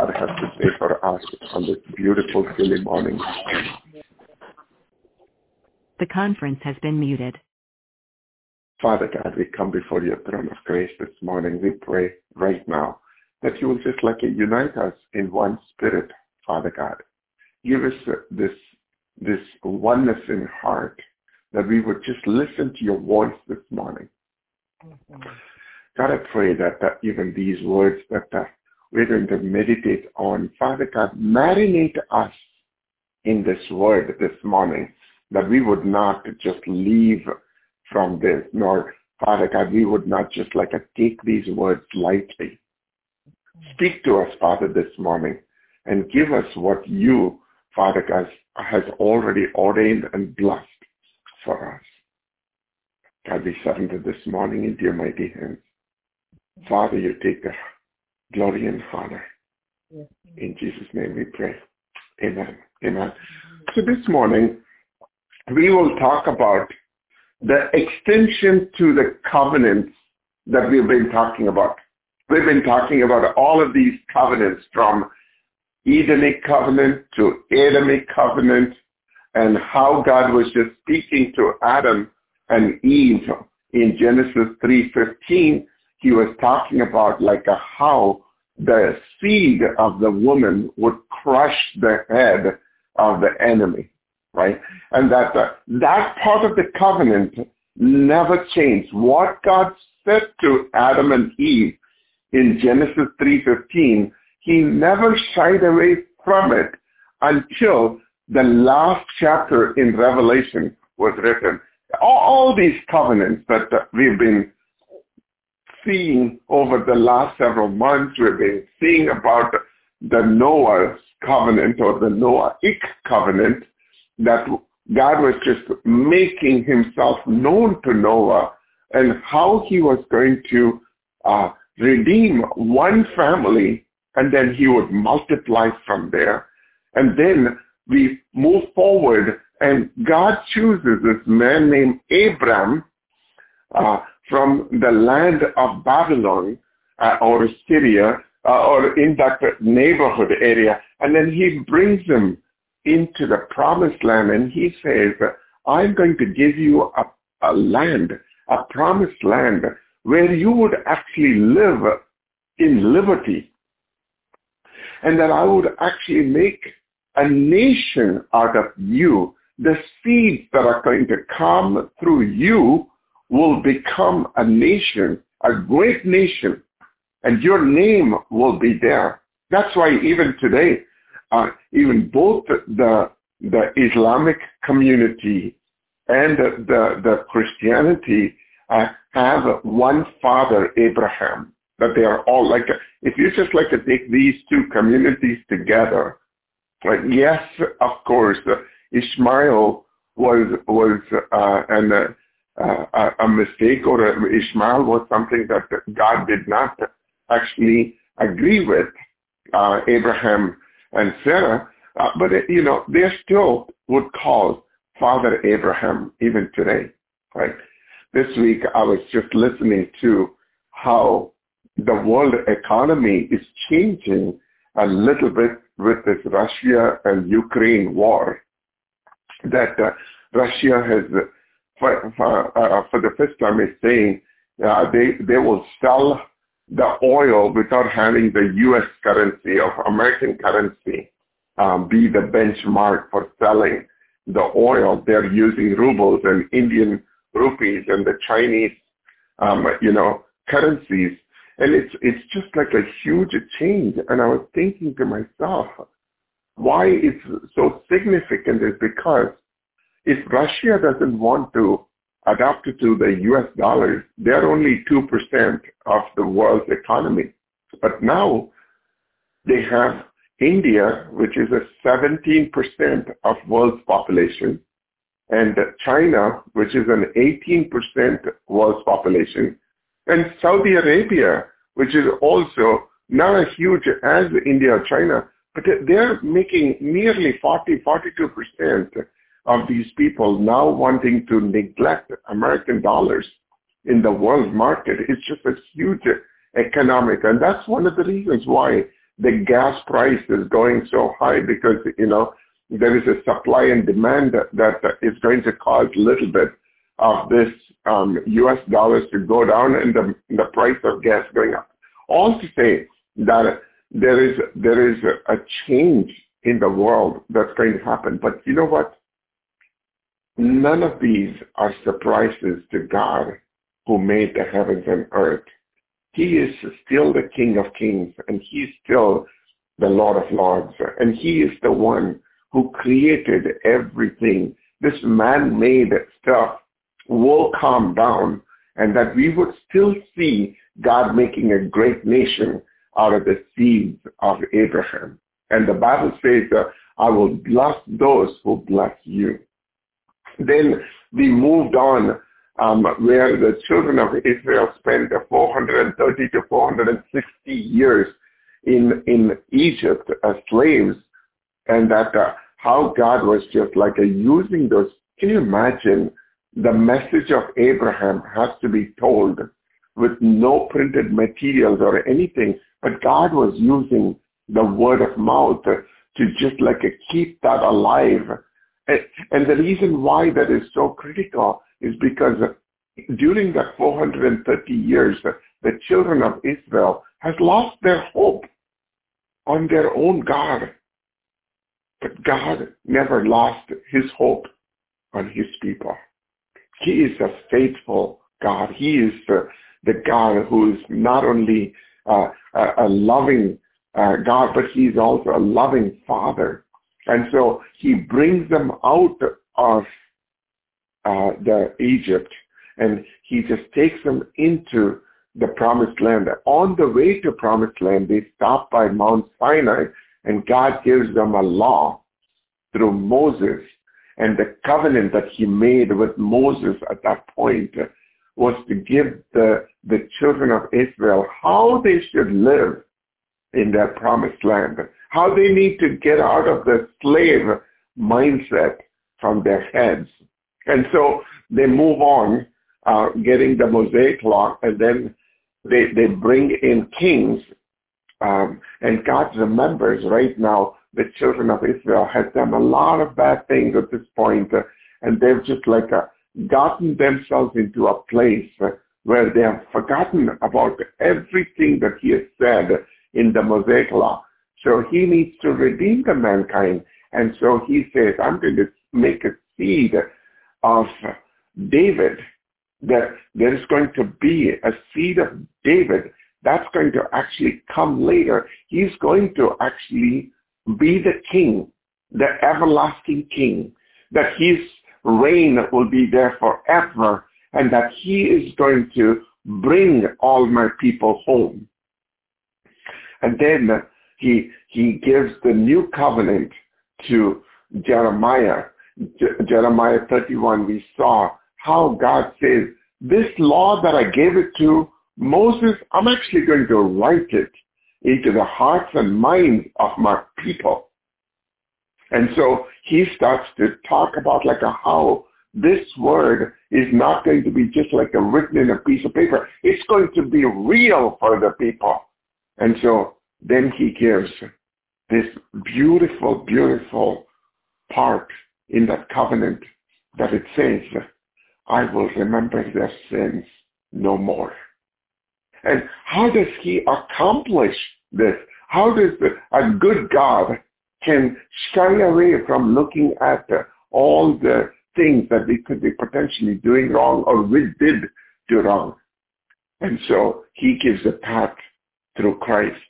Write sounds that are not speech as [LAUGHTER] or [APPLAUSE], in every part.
God has to say for us on this beautiful, silly morning. The conference has been muted. Father God, we come before your throne of grace this morning. We pray right now that you will just like unite us in one spirit, Father God. Give us this, this oneness in heart that we would just listen to your voice this morning. Mm-hmm. God, I pray that, that even these words that uh, we're going to meditate on, Father God, marinate us in this word this morning, that we would not just leave from this, nor, Father God, we would not just like take these words lightly. Speak to us, Father, this morning, and give us what you, Father God, has already ordained and blessed for us. God, we surrender this morning into your mighty hands. Father, you take the glory and honor. In Jesus' name we pray. Amen. Amen. So this morning, we will talk about the extension to the covenants that we've been talking about. We've been talking about all of these covenants from Edenic covenant to Adamic covenant and how God was just speaking to Adam and Eve in Genesis 3.15. He was talking about like a, how the seed of the woman would crush the head of the enemy, right? And that uh, that part of the covenant never changed. What God said to Adam and Eve in Genesis 3.15, he never shied away from it until the last chapter in Revelation was written. All, all these covenants that we've been seeing over the last several months, we've been seeing about the Noah's covenant or the Noahic covenant that God was just making himself known to Noah and how he was going to uh, redeem one family and then he would multiply from there. And then we move forward and God chooses this man named Abram uh, from the land of Babylon uh, or Syria uh, or in that neighborhood area. And then he brings them into the promised land and he says, I'm going to give you a, a land, a promised land where you would actually live in liberty. And that I would actually make a nation out of you. The seeds that are going to come through you will become a nation, a great nation, and your name will be there. That's why even today, uh, even both the, the Islamic community and the, the, Christianity uh, have one father, Abraham, that they are all like, if you just like to take these two communities together, right, yes, of course, uh, Ishmael was, was uh, an, uh, a mistake or a, Ishmael was something that God did not actually agree with uh, Abraham and Sarah, uh, but you know they still would call Father Abraham even today, right? This week I was just listening to how the world economy is changing a little bit with this Russia and Ukraine war. That uh, Russia has for, for, uh, for the first time is saying uh, they, they will sell the oil without having the U.S. currency or American currency um, be the benchmark for selling the oil. They're using rubles and Indian rupees and the Chinese, um, you know, currencies. And it's, it's just like a huge change. And I was thinking to myself, why it's so significant is because if Russia doesn't want to adapt to the US dollar, they're only 2% of the world's economy. But now they have India, which is a 17% of world's population, and China, which is an 18% world's population, and Saudi Arabia, which is also not as huge as India or China, but they're making nearly 40, 42% of these people now wanting to neglect American dollars in the world market is just a huge economic. And that's one of the reasons why the gas price is going so high because, you know, there is a supply and demand that, is going to cause a little bit of this um, U.S. dollars to go down and the, the price of gas going up. All to say that there is there is a change in the world that's going to happen. But you know what? None of these are surprises to God who made the heavens and earth. He is still the King of Kings and he's still the Lord of Lords. And he is the one who created everything. This man-made stuff will calm down and that we would still see God making a great nation out of the seeds of Abraham. And the Bible says, I will bless those who bless you. Then we moved on um, where the children of Israel spent 430 to 460 years in, in Egypt as slaves and that uh, how God was just like uh, using those. Can you imagine the message of Abraham has to be told with no printed materials or anything, but God was using the word of mouth to just like keep that alive. [LAUGHS] And the reason why that is so critical is because during that 430 years, the children of Israel has lost their hope on their own God. But God never lost his hope on his people. He is a faithful God. He is the, the God who is not only uh, a, a, loving uh, God, but he's also a loving Father. And so he brings them out of uh, the Egypt and he just takes them into the promised land. On the way to promised land, they stop by Mount Sinai and God gives them a law through Moses and the covenant that he made with Moses at that point was to give the, the children of Israel how they should live in their promised land, how they need to get out of the slave mindset from their heads. And so they move on, uh, getting the Mosaic law, and then they, they bring in kings. Um, and God remembers right now the children of Israel has done a lot of bad things at this point, and they've just like uh, gotten themselves into a place where they have forgotten about everything that he has said in the Mosaic Law. So he needs to redeem the mankind, and so he says, I'm going to make a seed of David. That there is going to be a seed of David that's going to actually come later. He's going to actually be the king, the everlasting king, that his reign will be there forever, and that he is going to bring all my people home. And then he, he gives the new covenant to Jeremiah. Je- Jeremiah 31, we saw how God says, this law that I gave it to Moses, I'm actually going to write it into the hearts and minds of my people. And so he starts to talk about like a, how this word is not going to be just like a written in a piece of paper. It's going to be real for the people. And so then he gives this beautiful, beautiful part in that covenant that it says, I will remember their sins no more. And how does he accomplish this? How does a good God can shy away from looking at all the things that we could be potentially doing wrong or we did do wrong? And so he gives a path through Christ.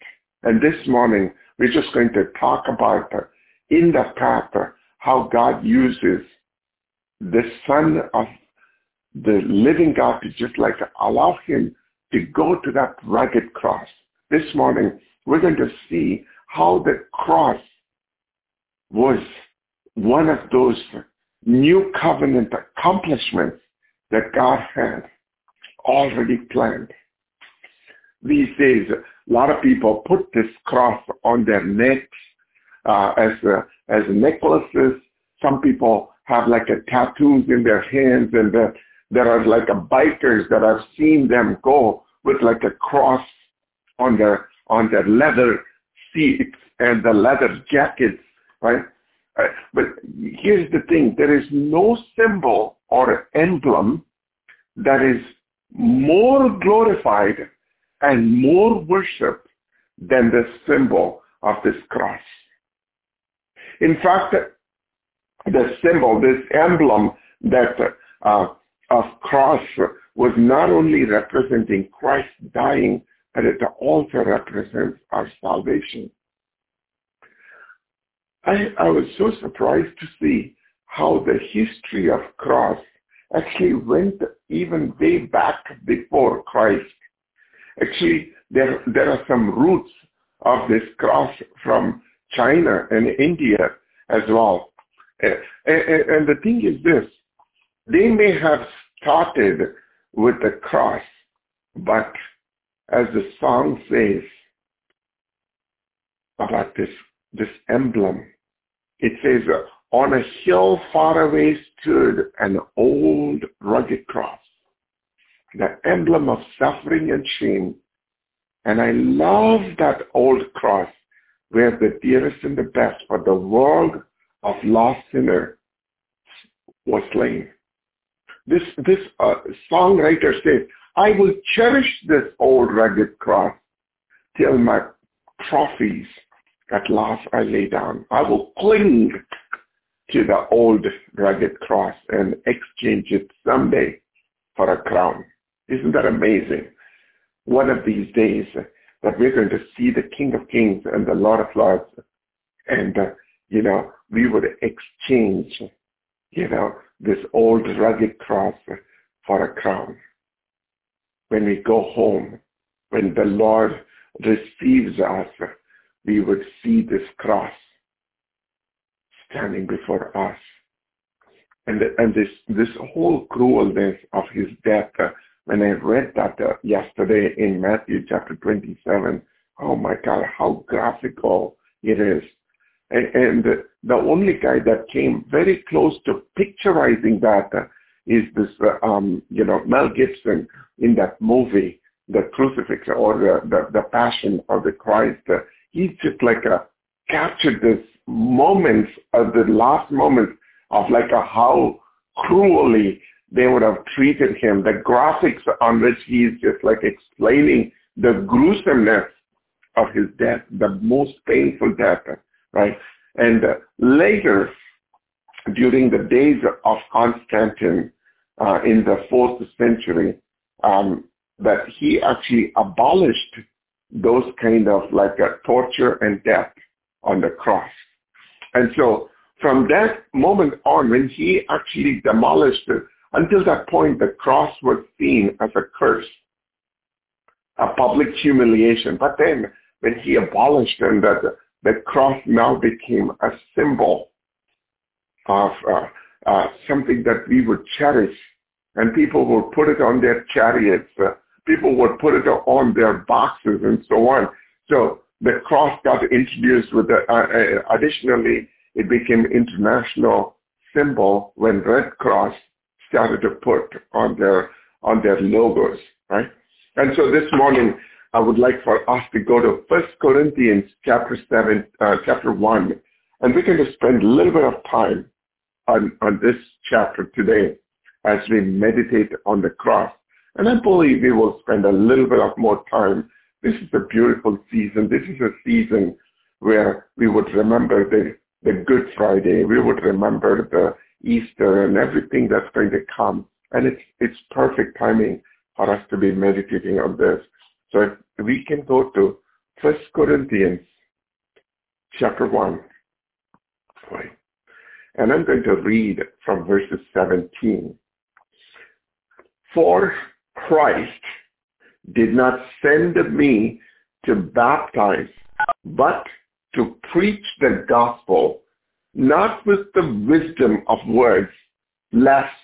And this morning, we're just going to talk about uh, in the path uh, how God uses the Son of the living God to just like allow him to go to that rugged cross. This morning, we're going to see how the cross was one of those new covenant accomplishments that God had already planned. These days, a lot of people put this cross on their necks uh, as uh, as necklaces. Some people have like a tattoos in their hands, and uh, there are like a bikers that I've seen them go with like a cross on their on their leather seats and the leather jackets, right? Uh, but here's the thing. There is no symbol or emblem that is more glorified and more worship than the symbol of this cross. In fact, the symbol, this emblem that uh, of cross was not only representing Christ dying, but it also represents our salvation. I, I was so surprised to see how the history of cross actually went even way back before Christ. Actually, there, there are some roots of this cross from China and India as well. And, and the thing is this, they may have started with the cross, but as the song says about this, this emblem, it says, on a hill far away stood an old rugged cross, the emblem of suffering and shame. And I love that old cross where the dearest and the best for the world of lost sinner was slain. This, this uh, songwriter says, I will cherish this old rugged cross till my trophies at last I lay down. I will cling to the old rugged cross and exchange it someday for a crown. Isn't that amazing? One of these days that we're going to see the King of Kings and the Lord of Lords and, uh, you know, we would exchange, you know, this old rugged cross for a crown. When we go home, when the Lord receives us, we would see this cross standing before us. And, and this, this whole cruelness of his death, uh, when I read that uh, yesterday in Matthew chapter 27, oh my God, how graphical it is. And, and the only guy that came very close to picturizing that uh, is this, uh, um, you know, Mel Gibson in that movie, The Crucifix or the, the, the Passion of the Christ. Uh, he's just like a, captured this moments of the last moments of like a, how cruelly they would have treated him. The graphics on which he's just like explaining the gruesomeness of his death, the most painful death, right? And uh, later, during the days of Constantine uh, in the fourth century, um, that he actually abolished those kind of like torture and death on the cross. And so from that moment on, when he actually demolished until that point, the cross was seen as a curse, a public humiliation. But then when he abolished and that the cross now became a symbol of uh, uh, something that we would cherish. And people would put it on their chariots. Uh, people would put it on their boxes and so on. So the cross got introduced with the, uh, uh, additionally, it became international symbol when Red Cross started to put on their, on their logos, right? And so this morning, I would like for us to go to First Corinthians chapter 7, uh, chapter 1, and we're going to spend a little bit of time on, on this chapter today as we meditate on the cross. And I believe we will spend a little bit of more time this is a beautiful season. This is a season where we would remember the, the Good Friday. We would remember the Easter and everything that's going to come. And it's, it's perfect timing for us to be meditating on this. So if we can go to First Corinthians chapter 1. Right. And I'm going to read from verses 17. For Christ did not send me to baptize, but to preach the gospel, not with the wisdom of words, lest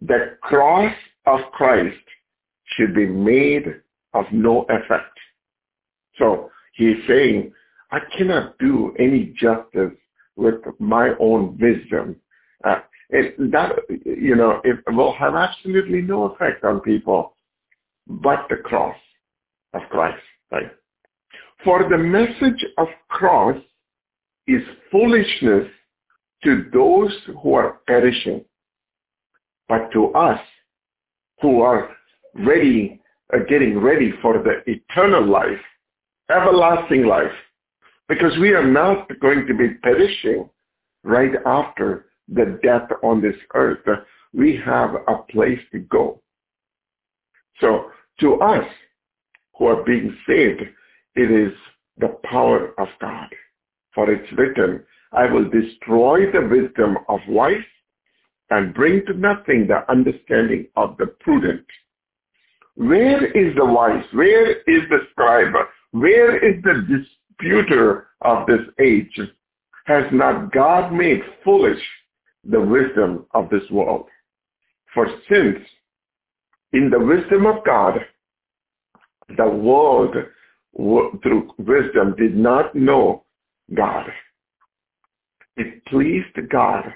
the cross of Christ should be made of no effect. So he's saying, I cannot do any justice with my own wisdom. Uh, and that, you know, it will have absolutely no effect on people but the cross of Christ, right? For the message of cross is foolishness to those who are perishing. But to us who are ready, uh, getting ready for the eternal life, everlasting life, because we are not going to be perishing right after the death on this earth. We have a place to go. So to us who are being saved, it is the power of God. For it's written, I will destroy the wisdom of wise and bring to nothing the understanding of the prudent. Where is the wise? Where is the scribe? Where is the disputer of this age? Has not God made foolish the wisdom of this world? For since in the wisdom of God, the world through wisdom did not know God. It pleased God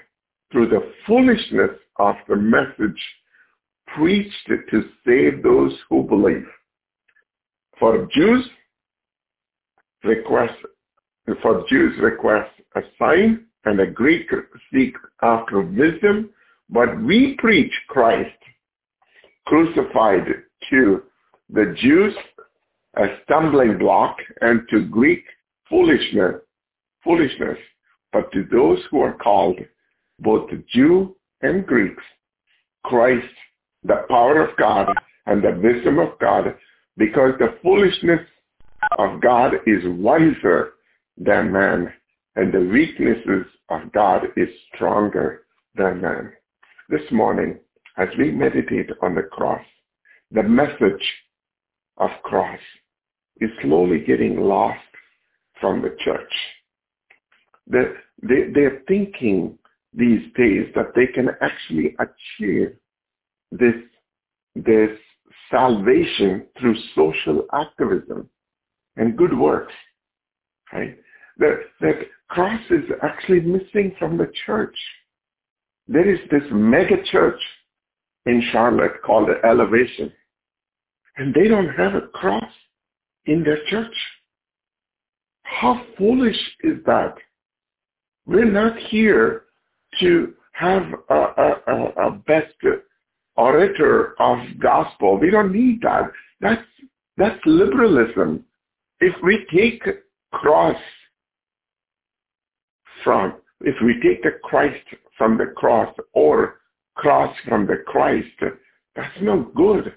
through the foolishness of the message preached to save those who believe. For Jews request for Jews request a sign and the Greek seek after wisdom, but we preach Christ crucified to the Jews a stumbling block and to Greek foolishness, foolishness, but to those who are called, both Jew and Greeks, Christ, the power of God and the wisdom of God, because the foolishness of God is wiser than man, and the weaknesses of God is stronger than man. This morning, as we meditate on the cross, the message of cross is slowly getting lost from the church. They, they, they're thinking these days that they can actually achieve this, this salvation through social activism and good works. Right? That, that cross is actually missing from the church. There is this mega church in Charlotte called the Elevation. And they don't have a cross in their church. How foolish is that? We're not here to have a, a, a, best orator of gospel. We don't need that. That's, that's liberalism. If we take cross from, if we take the Christ from the cross or cross from the Christ, that's no good.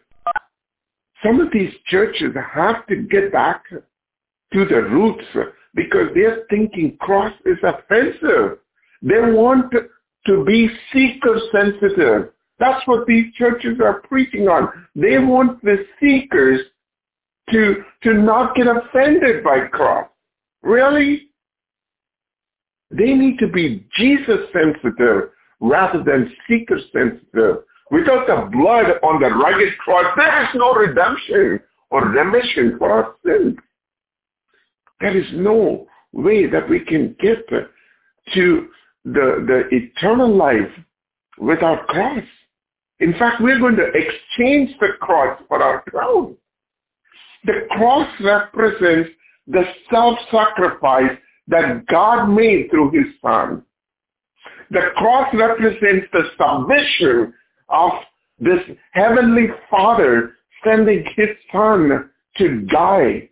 Some of these churches have to get back to the roots because they're thinking cross is offensive. They want to be seeker sensitive. That's what these churches are preaching on. They want the seekers to, to not get offended by cross. Really? They need to be Jesus sensitive rather than seeker sensitive. Without the blood on the rugged cross, there is no redemption or remission for our sins. There is no way that we can get to the, the eternal life without cross. In fact, we're going to exchange the cross for our crown. The cross represents the self-sacrifice that God made through his son. The cross represents the submission of this heavenly Father sending his son to die.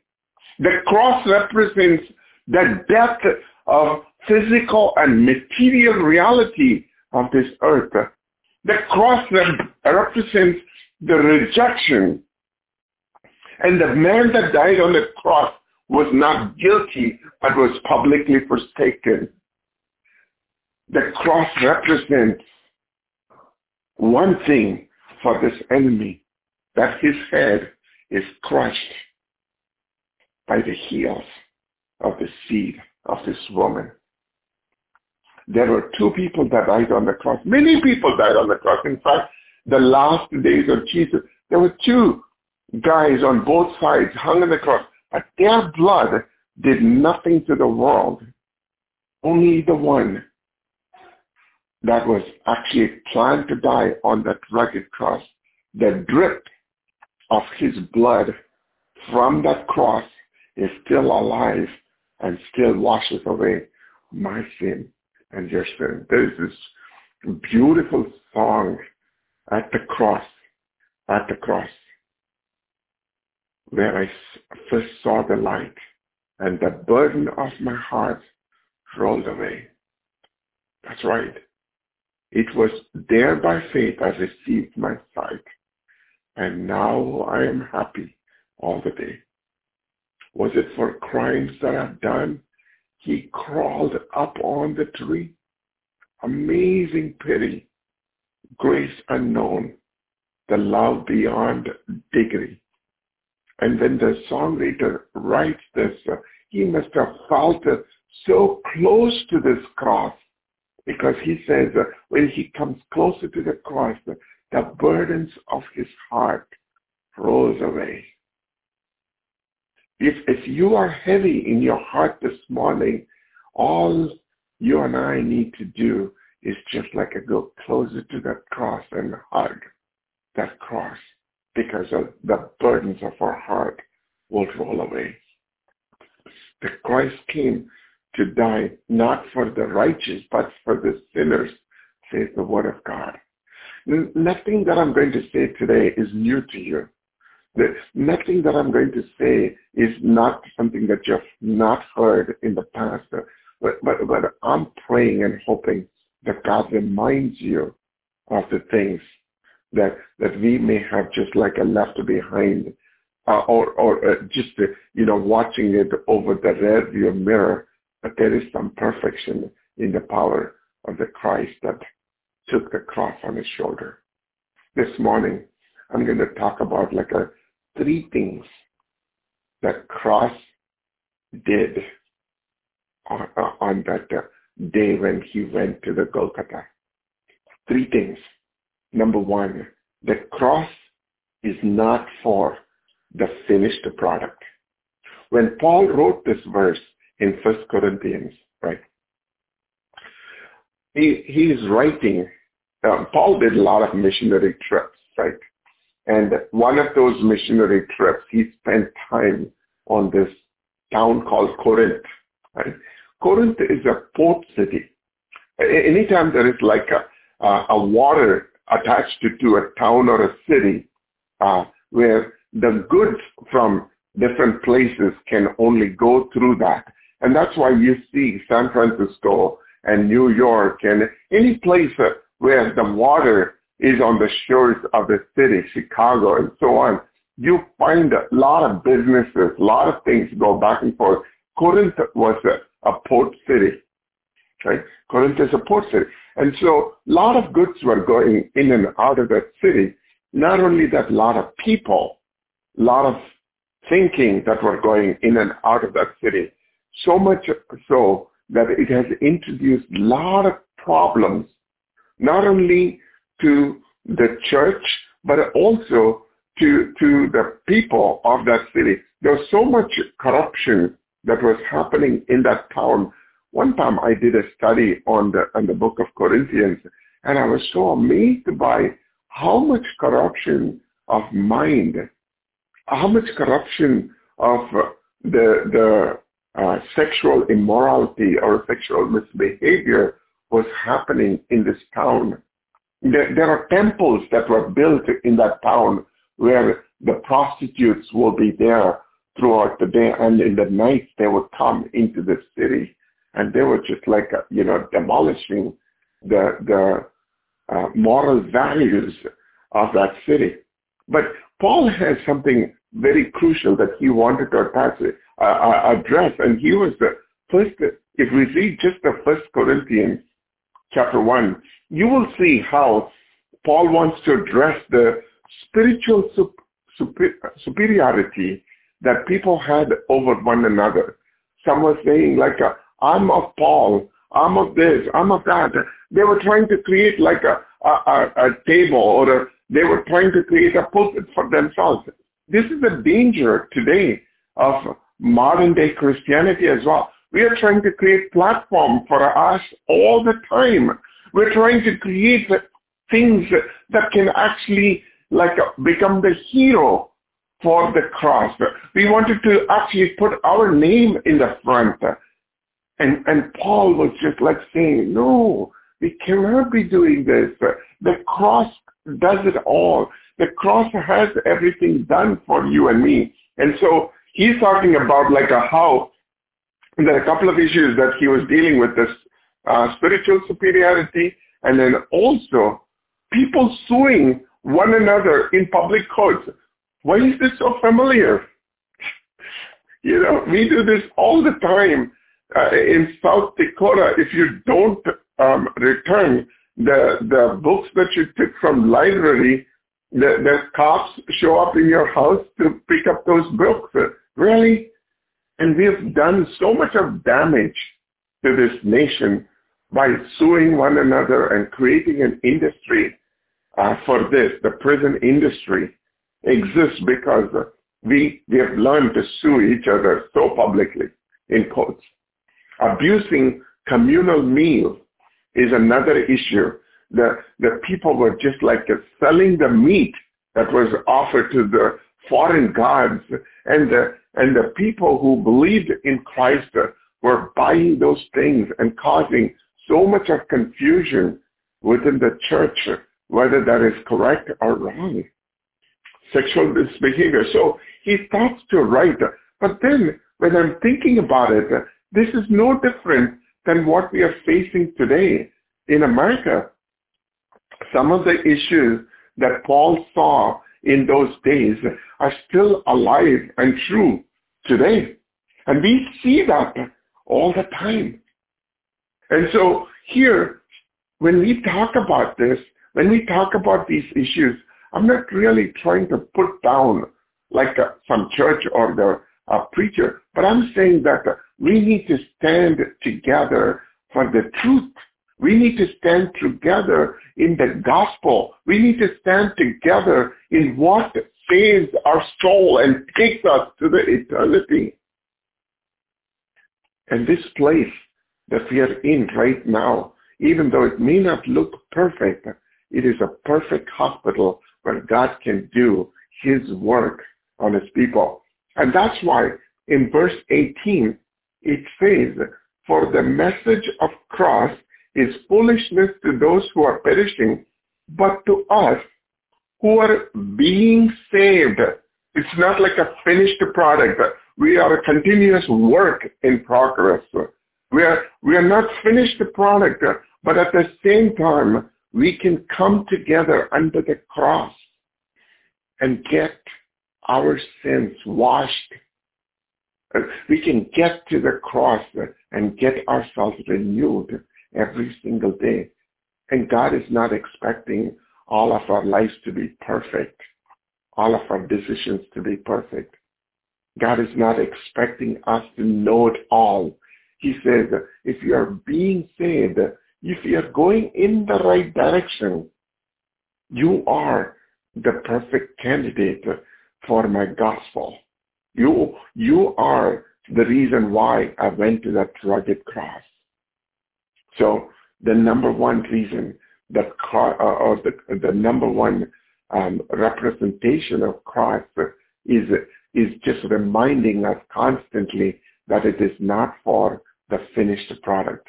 The cross represents the death of physical and material reality of this earth. The cross represents the rejection. And the man that died on the cross was not guilty, but was publicly forsaken. The cross represents one thing for this enemy, that his head is crushed by the heels of the seed of this woman. There were two people that died on the cross. Many people died on the cross. In fact, the last days of Jesus, there were two guys on both sides hung on the cross. But their blood did nothing to the world. Only the one that was actually planned to die on that rugged cross, the drip of his blood from that cross is still alive and still washes away my sin and your sin. There is this beautiful song at the cross, at the cross, where I first saw the light and the burden of my heart rolled away. That's right. It was there by faith I received my sight, and now I am happy all the day. Was it for crimes that I've done? He crawled up on the tree. Amazing pity, grace unknown, the love beyond degree. And when the songwriter writes this, uh, he must have felt uh, so close to this cross because he says uh, when he comes closer to the cross, the, burdens of his heart rolls away. If, if you are heavy in your heart this morning, all you and I need to do is just like a go closer to that cross and hug that cross because the burdens of our heart will roll away. The Christ came to die not for the righteous, but for the sinners, says the Word of God. Nothing that I'm going to say today is new to you. The, nothing that I'm going to say is not something that you've not heard in the past. But, but, but I'm praying and hoping that God reminds you of the things that, that we may have just like a left behind uh, or, or uh, just, uh, you know, watching it over the rear view mirror. But there is some perfection in the power of the Christ that took the cross on his shoulder. This morning, I'm going to talk about like a three things that cross did on, uh, on that uh, day when he went to the Golgotha. Three things. Number one, the cross is not for the finished product. When Paul wrote this verse in First Corinthians, right, he, he is writing, uh, Paul did a lot of missionary trips, right? And one of those missionary trips, he spent time on this town called Corinth. Right? Corinth is a port city. Anytime there is like a, a water attached to, to a town or a city uh, where the goods from different places can only go through that. And that's why you see San Francisco and New York and any place where the water is on the shores of the city, Chicago and so on, you find a lot of businesses, a lot of things go back and forth. Corinth was a, a port city. Right? Corinth is a port city. And so a lot of goods were going in and out of that city. Not only that, a lot of people, a lot of thinking that were going in and out of that city. So much so that it has introduced a lot of problems, not only to the church, but also to, to the people of that city. There was so much corruption that was happening in that town. One time I did a study on the, on the book of Corinthians, and I was so amazed by how much corruption of mind, how much corruption of the, the uh, sexual immorality or sexual misbehavior was happening in this town there, there are temples that were built in that town where the prostitutes will be there throughout the day and in the night they would come into the city and they were just like uh, you know demolishing the the uh, moral values of that city. But paul has something very crucial that he wanted to attach, uh, uh, address and he was the first if we read just the first corinthians chapter 1 you will see how Paul wants to address the spiritual super, superiority that people had over one another. Some were saying like, uh, I'm of Paul, I'm of this, I'm of that. They were trying to create like a, a, a table or a, they were trying to create a pulpit for themselves. This is a danger today of modern day Christianity as well. We are trying to create platform for us all the time we're trying to create things that can actually like become the hero for the cross. We wanted to actually put our name in the front. And, and Paul was just like saying, no, we cannot be doing this. The cross does it all. The cross has everything done for you and me. And so he's talking about like a how there are a couple of issues that he was dealing with this uh, spiritual superiority and then also people suing one another in public courts. Why is this so familiar? [LAUGHS] you know, we do this all the time uh, in South Dakota. If you don't um, return the the books that you took from library, the, the cops show up in your house to pick up those books. Really? And we've done so much of damage to this nation by suing one another and creating an industry uh, for this. The prison industry exists because we, we have learned to sue each other so publicly, in quotes. Abusing communal meals is another issue. The, the people were just like selling the meat that was offered to the foreign gods and the, and the people who believed in Christ were buying those things and causing so much of confusion within the church, whether that is correct or wrong. Sexual misbehavior. So he starts to write. But then when I'm thinking about it, this is no different than what we are facing today in America. Some of the issues that Paul saw in those days are still alive and true today. And we see that all the time. And so here, when we talk about this, when we talk about these issues, I'm not really trying to put down like a, some church or the uh, preacher, but I'm saying that we need to stand together for the truth. We need to stand together in the gospel. We need to stand together in what saves our soul and takes us to the eternity. And this place that we are in right now, even though it may not look perfect, it is a perfect hospital where God can do his work on his people. And that's why in verse 18, it says, for the message of cross is foolishness to those who are perishing, but to us who are being saved. It's not like a finished product. We are a continuous work in progress. We are, we are not finished product, but at the same time, we can come together under the cross and get our sins washed. We can get to the cross and get ourselves renewed every single day. And God is not expecting all of our lives to be perfect, all of our decisions to be perfect. God is not expecting us to know it all. He says, if you are being saved, if you are going in the right direction, you are the perfect candidate for my gospel. You, you are the reason why I went to that rugged cross. So the number one reason that uh, or the, the number one um, representation of Christ is is just reminding us constantly that it is not for the finished product.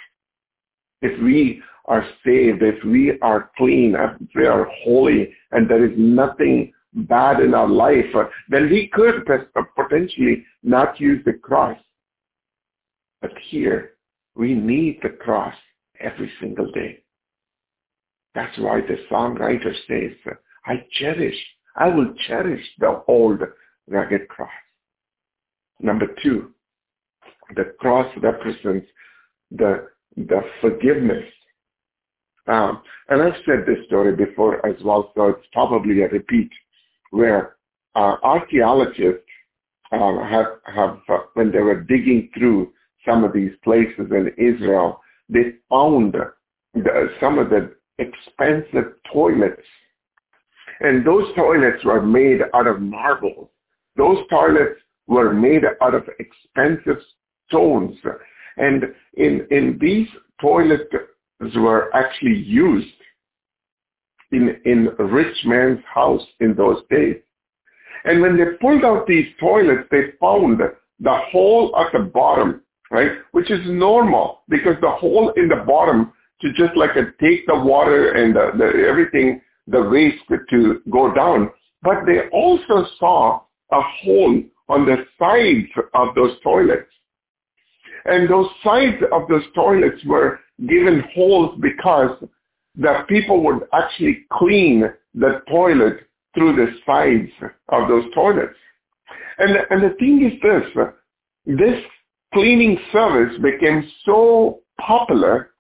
If we are saved, if we are clean, if we are holy, and there is nothing bad in our life, then we could potentially not use the cross. But here, we need the cross every single day. That's why the songwriter says, I cherish, I will cherish the old rugged cross. Number two, the cross represents the, the forgiveness. Um, and I've said this story before as well, so it's probably a repeat, where uh, archaeologists uh, have, have uh, when they were digging through some of these places in Israel, they found the, some of the expensive toilets. And those toilets were made out of marble. Those toilets were made out of expensive stones. And in, in these toilets were actually used in, in a rich man's house in those days. And when they pulled out these toilets, they found the hole at the bottom, right? Which is normal because the hole in the bottom to just like a, take the water and the, the, everything, the waste to go down. But they also saw a hole on the sides of those toilets. And those sides of those toilets were given holes because the people would actually clean the toilet through the sides of those toilets. And, and the thing is this, this cleaning service became so popular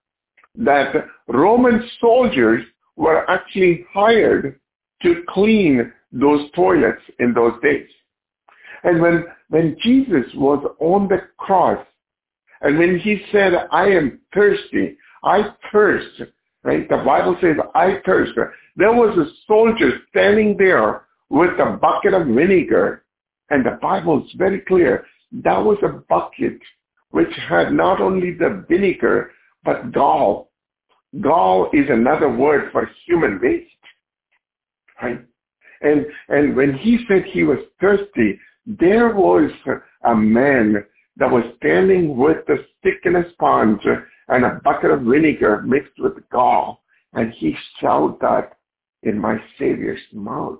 that Roman soldiers were actually hired to clean those toilets in those days. And when, when Jesus was on the cross, and when he said, I am thirsty, I thirst, right? The Bible says, I thirst. There was a soldier standing there with a bucket of vinegar, and the Bible is very clear. That was a bucket which had not only the vinegar, but gall. Gall is another word for human waste, right? And, and when he said he was thirsty, there was a man that was standing with a stick and a sponge and a bucket of vinegar mixed with gall, and he shouted that in my Savior's mouth.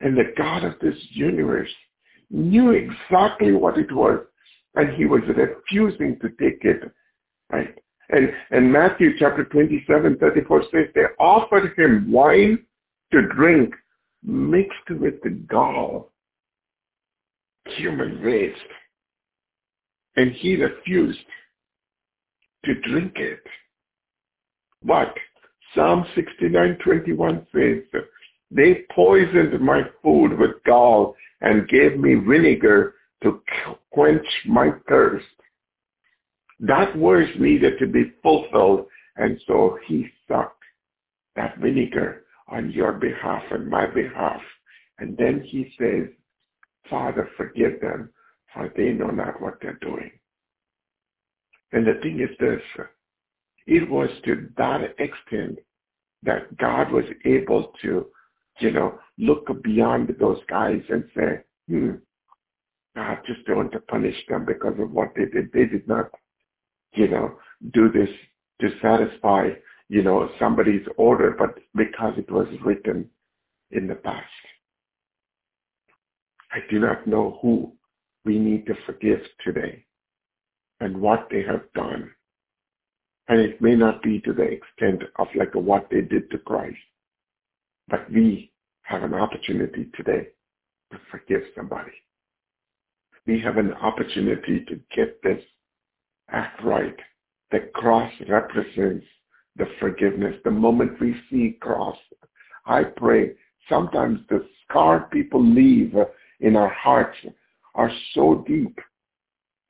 And the God of this universe knew exactly what it was, and he was refusing to take it. Right? And, and Matthew chapter 27, 34 says they offered him wine to drink mixed with the gall, human waste. And he refused to drink it. But Psalm 69:21 says, they poisoned my food with gall and gave me vinegar to quench my thirst. That verse needed to be fulfilled, and so he sucked that vinegar on your behalf and my behalf. And then he says, Father, forgive them, for they know not what they're doing. And the thing is this, it was to that extent that God was able to, you know, look beyond those guys and say, hmm, God just want to punish them because of what they did. They did not, you know, do this to satisfy, you know, somebody's order, but because it was written in the past. I do not know who we need to forgive today and what they have done. And it may not be to the extent of like what they did to Christ, but we have an opportunity today to forgive somebody. We have an opportunity to get this act right. The cross represents the forgiveness. The moment we see cross, I pray sometimes the scar people leave uh, in our hearts are so deep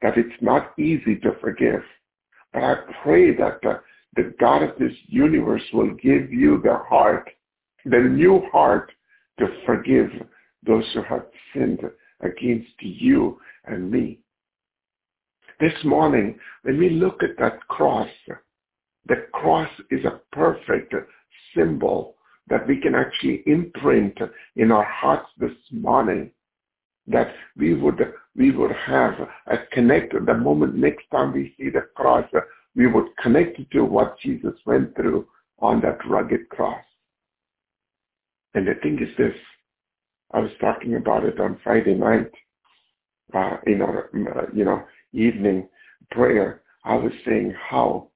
that it's not easy to forgive. But I pray that the, the God of this universe will give you the heart, the new heart to forgive those who have sinned against you and me. This morning, when we look at that cross, the cross is a perfect symbol that we can actually imprint in our hearts this morning that we would we would have a connect the moment next time we see the cross we would connect to what Jesus went through on that rugged cross. And the thing is this, I was talking about it on Friday night uh, in our uh, you know evening prayer. I was saying how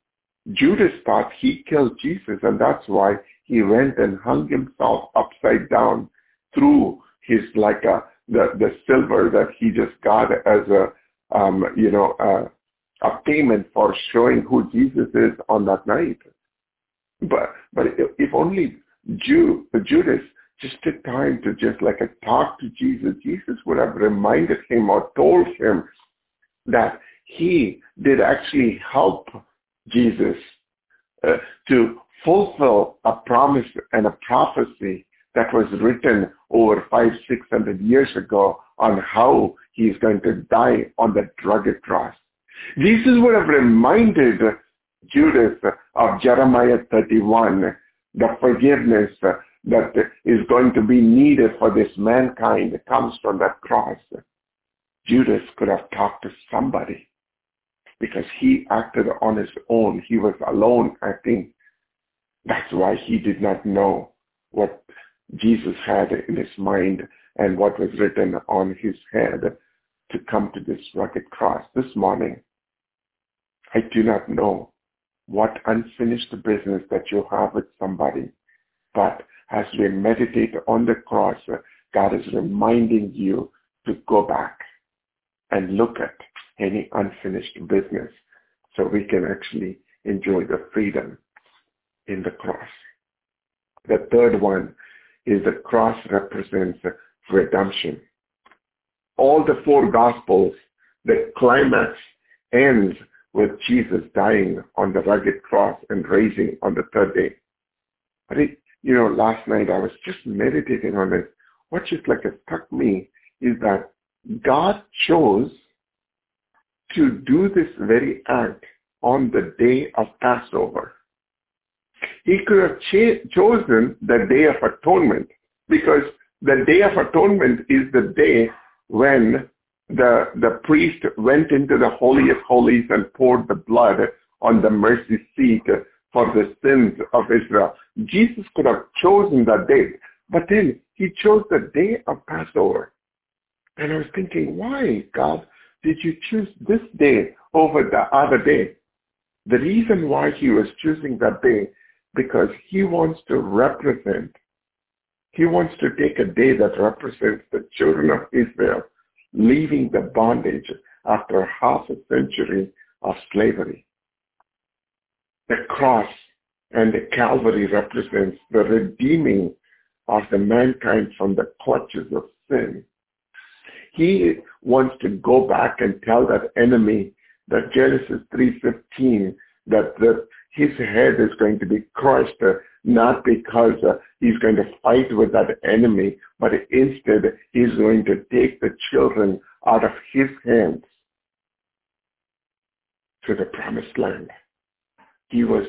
Judas thought he killed Jesus and that's why he went and hung himself upside down through his like a the the silver that he just got as a um, you know a, a payment for showing who Jesus is on that night. But but if only Jew Judas just took time to just like a talk to Jesus, Jesus would have reminded him or told him that he did actually help Jesus uh, to fulfill a promise and a prophecy that was written over five, six hundred years ago on how he's going to die on that rugged cross. Jesus would have reminded Judas of Jeremiah 31, the forgiveness that is going to be needed for this mankind comes from that cross. Judas could have talked to somebody because he acted on his own. He was alone acting. That's why he did not know what Jesus had in his mind and what was written on his head to come to this rugged cross. This morning, I do not know what unfinished business that you have with somebody, but as we meditate on the cross, God is reminding you to go back and look at any unfinished business so we can actually enjoy the freedom in the cross. The third one is the cross represents redemption. All the four gospels, the climax ends with Jesus dying on the rugged cross and raising on the third day. You know, last night I was just meditating on this. What just like it struck me is that God chose to do this very act on the day of Passover. He could have cha- chosen the day of atonement because the day of atonement is the day when the, the priest went into the Holy of Holies and poured the blood on the mercy seat for the sins of Israel. Jesus could have chosen that day, but then he chose the day of Passover. And I was thinking, why, God, did you choose this day over the other day? The reason why he was choosing that day, because he wants to represent, he wants to take a day that represents the children of Israel leaving the bondage after half a century of slavery. The cross and the Calvary represents the redeeming of the mankind from the clutches of sin. He wants to go back and tell that enemy that Genesis 3.15 that his head is going to be crushed, uh, not because uh, he's going to fight with that enemy, but instead he's going to take the children out of his hands to the promised land. He was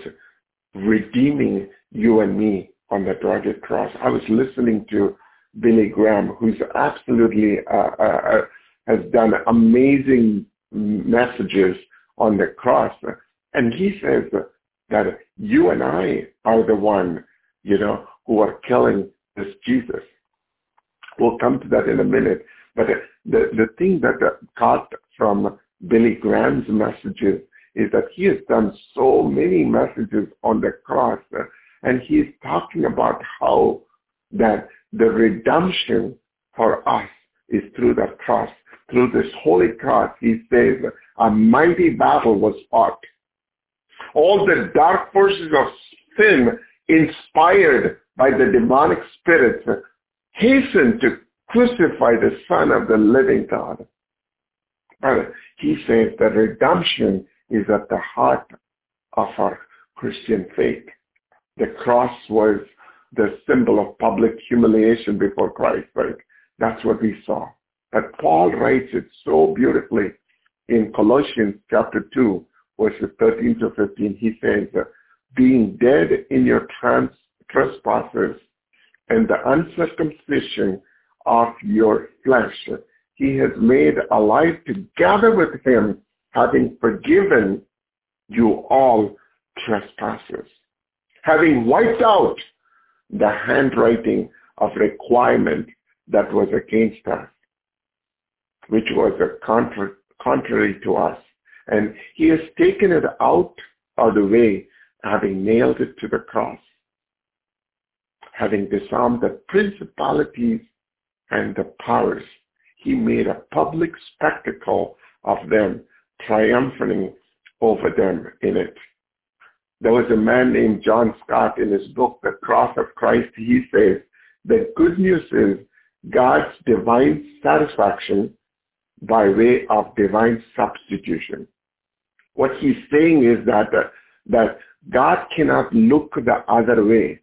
redeeming you and me on the rugged cross. I was listening to Billy Graham, who's absolutely uh, uh, uh, has done amazing messages on the cross, and he says that you and I are the one, you know, who are killing this Jesus. We'll come to that in a minute. But the, the thing that got from Billy Graham's messages is that he has done so many messages on the cross, uh, and he's talking about how that the redemption for us is through the cross. Through this holy cross, he says, a mighty battle was fought. All the dark forces of sin inspired by the demonic spirits hastened to crucify the Son of the living God. But he says that redemption is at the heart of our Christian faith. The cross was the symbol of public humiliation before Christ, right? That's what we saw. But Paul writes it so beautifully in Colossians chapter 2, verses 13 to 15. He says, being dead in your trans- trespasses and the uncircumcision of your flesh, he has made alive together with him, having forgiven you all trespasses, having wiped out the handwriting of requirement that was against us, which was a contra- contrary to us. And he has taken it out of the way, having nailed it to the cross, having disarmed the principalities and the powers. He made a public spectacle of them, triumphing over them in it. There was a man named John Stott in his book, The Cross of Christ. He says, the good news is God's divine satisfaction by way of divine substitution. What he's saying is that, uh, that God cannot look the other way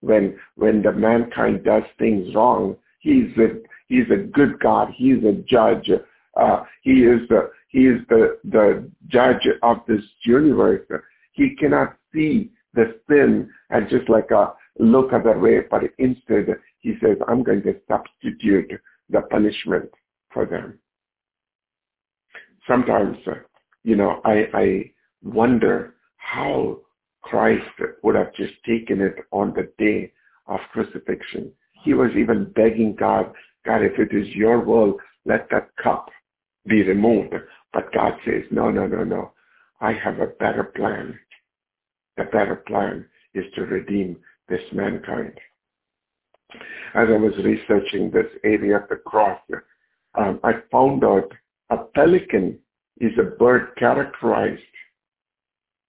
when, when the mankind does things wrong. He's a, he's a good God. He's a judge. Uh, he is the, he is the, the judge of this universe. He cannot see the sin and just like a look other way, but instead he says, I'm going to substitute the punishment for them. Sometimes, you know, I, I wonder how Christ would have just taken it on the day of crucifixion. He was even begging God, God, if it is your will, let that cup be removed. But God says, no, no, no, no. I have a better plan. The better plan is to redeem this mankind. As I was researching this area of the cross, um, I found out a pelican is a bird characterized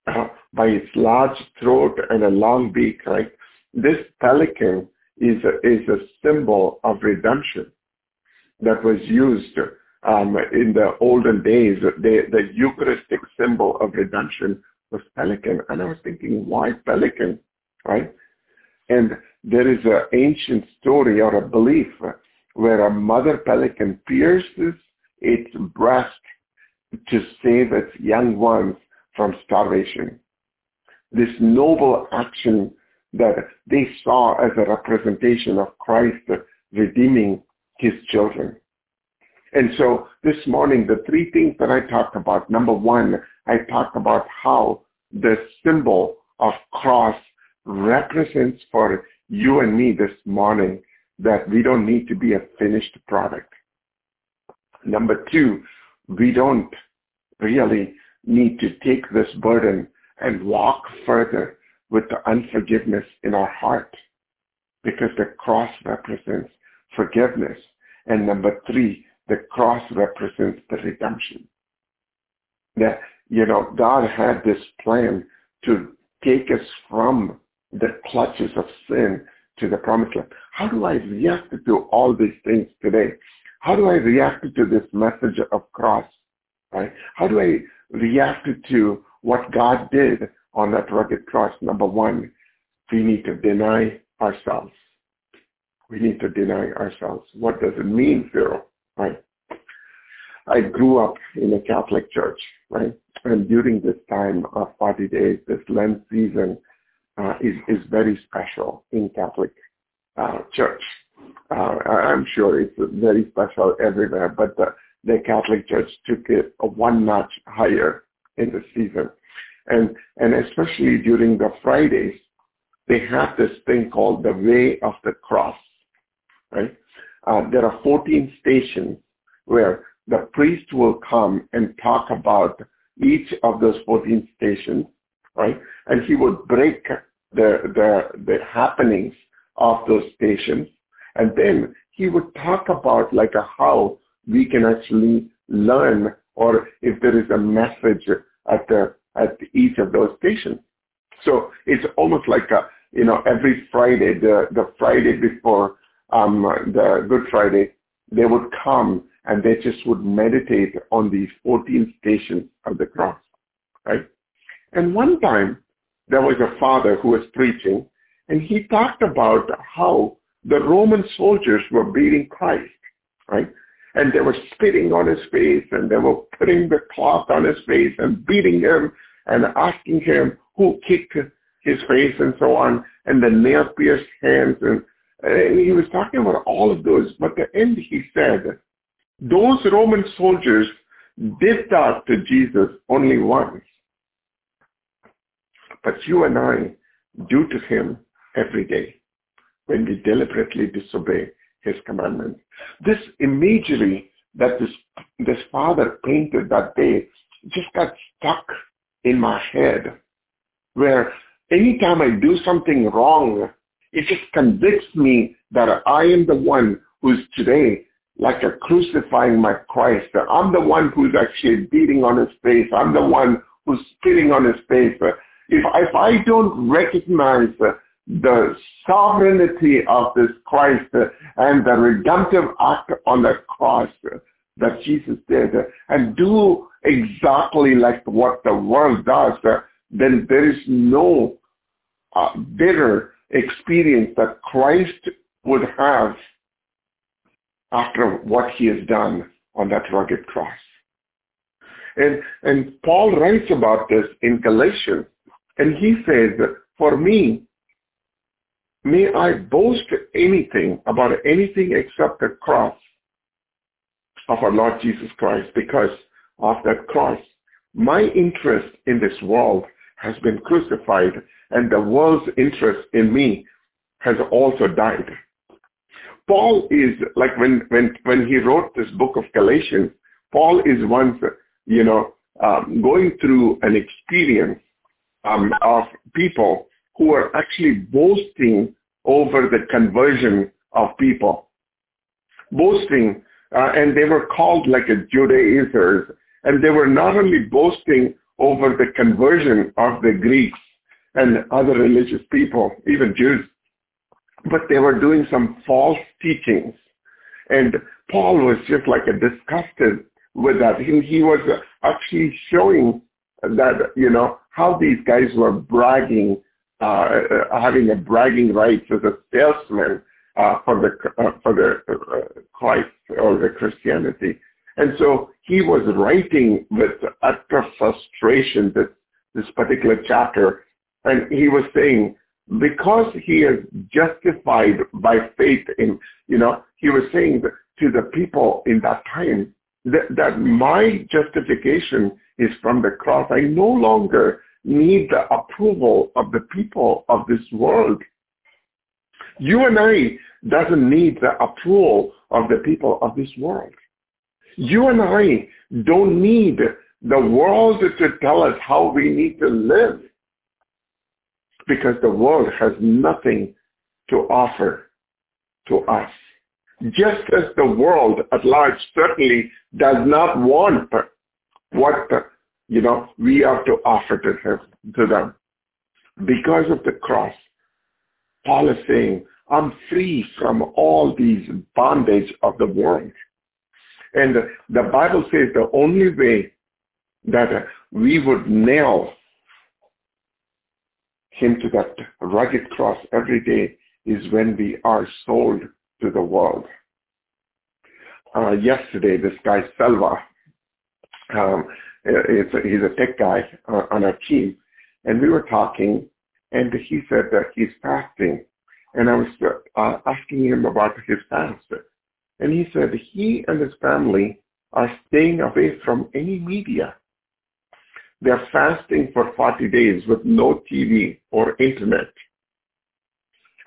uh, by its large throat and a long beak, right? This pelican is a, is a symbol of redemption that was used um, in the olden days. The, the Eucharistic symbol of redemption was pelican. And I was thinking, why pelican, right? And there is an ancient story or a belief where a mother pelican pierces its breast to save its young ones from starvation. This noble action that they saw as a representation of Christ redeeming his children. And so this morning, the three things that I talked about, number one, I talked about how the symbol of cross represents for you and me this morning that we don't need to be a finished product. Number two, we don't really need to take this burden and walk further with the unforgiveness in our heart because the cross represents forgiveness. And number three, the cross represents the redemption. That, you know, God had this plan to take us from the clutches of sin to the promised land. How do I react to all these things today? How do I react to this message of cross? Right? How do I react to what God did on that rugged cross? Number one, we need to deny ourselves. We need to deny ourselves. What does it mean, Pharaoh? Right? I grew up in a Catholic church, right? And during this time of 40 days, this Lent season uh, is, is very special in Catholic uh, church. Uh, I'm sure it's very special everywhere, but the, the Catholic Church took it one notch higher in the season. And, and especially during the Fridays, they have this thing called the Way of the Cross, right? Uh, there are 14 stations where the priest will come and talk about each of those 14 stations, right? And he would break the, the, the happenings of those stations. And then he would talk about like a how we can actually learn or if there is a message at the at each of those stations. So it's almost like a you know every Friday the the Friday before um, the Good Friday they would come and they just would meditate on these 14 stations of the cross, right? And one time there was a father who was preaching and he talked about how the Roman soldiers were beating Christ, right? And they were spitting on his face and they were putting the cloth on his face and beating him and asking him who kicked his face and so on and the nail pierced hands and, and he was talking about all of those. But at the end he said, those Roman soldiers did that to Jesus only once. But you and I do to him every day when we deliberately disobey his commandments. This imagery that this, this father painted that day just got stuck in my head where anytime I do something wrong, it just convicts me that I am the one who's today like a crucifying my Christ. I'm the one who's actually beating on his face. I'm the one who's spitting on his face. If, if I don't recognize the sovereignty of this Christ and the redemptive act on the cross that Jesus did and do exactly like what the world does, then there is no uh, bitter experience that Christ would have after what he has done on that rugged cross. And, and Paul writes about this in Galatians, and he says, for me, may I boast anything about anything except the cross of our Lord Jesus Christ because of that cross. My interest in this world has been crucified and the world's interest in me has also died. Paul is like when, when, when he wrote this book of Galatians, Paul is once, you know, um, going through an experience um, of people who are actually boasting over the conversion of people. Boasting, uh, and they were called like a Judaizers, and they were not only boasting over the conversion of the Greeks and other religious people, even Jews, but they were doing some false teachings. And Paul was just like a disgusted with that. He, he was actually showing that, you know, how these guys were bragging, uh, having a bragging rights as a salesman uh, for the uh, for the uh, Christ or the Christianity. And so he was writing with utter frustration this, this particular chapter. And he was saying, because he is justified by faith in, you know, he was saying to the people in that time that, that my justification is from the cross. I no longer need the approval of the people of this world. You and I doesn't need the approval of the people of this world. You and I don't need the world to tell us how we need to live because the world has nothing to offer to us. Just as the world at large certainly does not want what you know we have to offer to, him, to them. Because of the cross, Paul is saying, I'm free from all these bondage of the world. And the Bible says the only way that we would nail him to that rugged cross every day is when we are sold to the world. Uh, yesterday, this guy Selva, um, a, he's a tech guy uh, on our team, and we were talking, and he said that he's fasting, and I was uh, asking him about his fast, and he said he and his family are staying away from any media. They're fasting for 40 days with no TV or internet.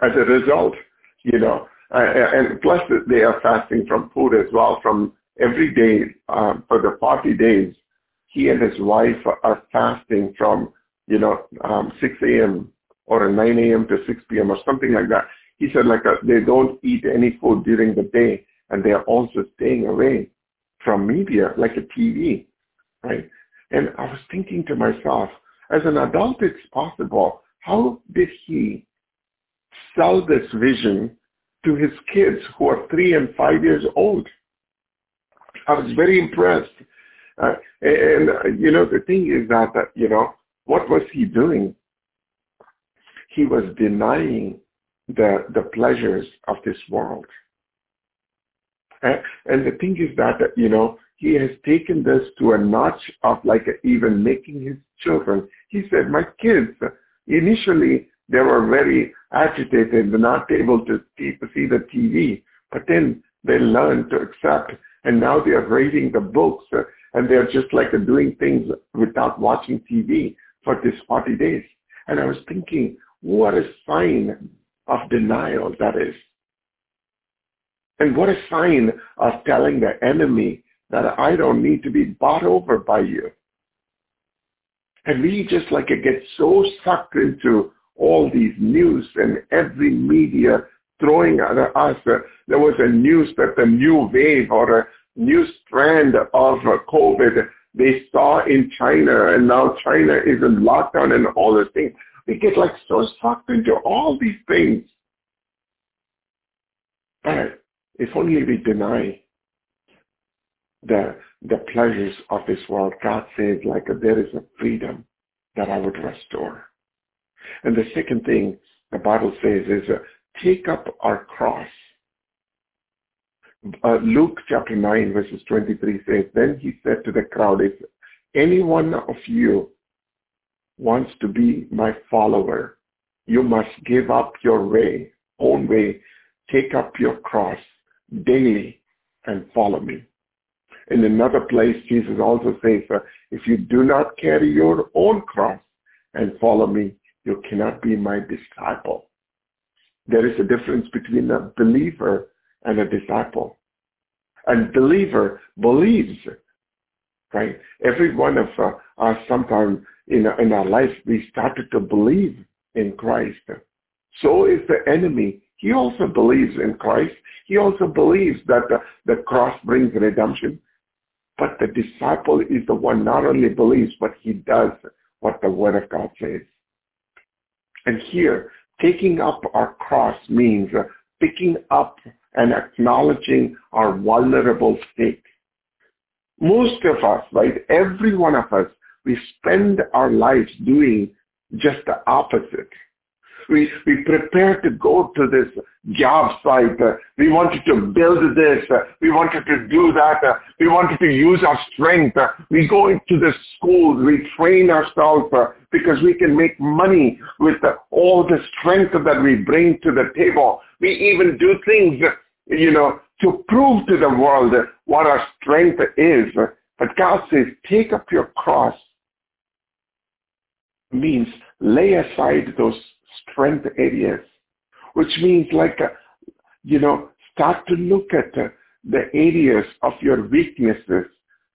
As a result, you know, and plus they are fasting from food as well from every day um, for the 40 days. He and his wife are fasting from, you know, um, 6 a.m. or 9 a.m. to 6 p.m. or something like that. He said like a, uh, they don't eat any food during the day and they are also staying away from media like a TV, right? And I was thinking to myself, as an adult, it's possible. How did he sell this vision to his kids who are three and five years old? I was very impressed. Uh, and, uh, you know, the thing is that, you know, what was he doing? He was denying the, the pleasures of this world. And the thing is that, you know, he has taken this to a notch of like even making his children. He said, my kids, initially they were very agitated, not able to see, see the TV, but then they learned to accept and now they are reading the books and they're just like doing things without watching TV for these 40 days. And I was thinking, what a sign of denial that is. And what a sign of telling the enemy that I don't need to be bought over by you. And we just like get so sucked into all these news and every media throwing at us. Uh, there was a news that the new wave or a new strand of uh, COVID they saw in China and now China is in lockdown and all those things. We get like so sucked into all these things. But if only we deny the, the pleasures of this world, God says like there is a freedom that I would restore. And the second thing the Bible says is uh, take up our cross. Uh, Luke chapter 9 verses 23 says, Then he said to the crowd, if any one of you wants to be my follower, You must give up your way, own way, take up your cross daily and follow me. In another place, Jesus also says, if you do not carry your own cross and follow me, you cannot be my disciple. There is a difference between a believer and a disciple. A believer believes, right? Every one of uh, us sometime in, in our life, we started to believe in Christ. So is the enemy. He also believes in Christ. He also believes that the, the cross brings redemption. But the disciple is the one not only believes, but he does what the Word of God says. And here, taking up our cross means picking up and acknowledging our vulnerable state. Most of us, right, every one of us, we spend our lives doing just the opposite. We, we prepare to go to this job site. We wanted to build this. We wanted to do that. We wanted to use our strength. We go into the schools. We train ourselves because we can make money with all the strength that we bring to the table. We even do things, you know, to prove to the world what our strength is. But God says, take up your cross means lay aside those strength areas, which means like, uh, you know, start to look at uh, the areas of your weaknesses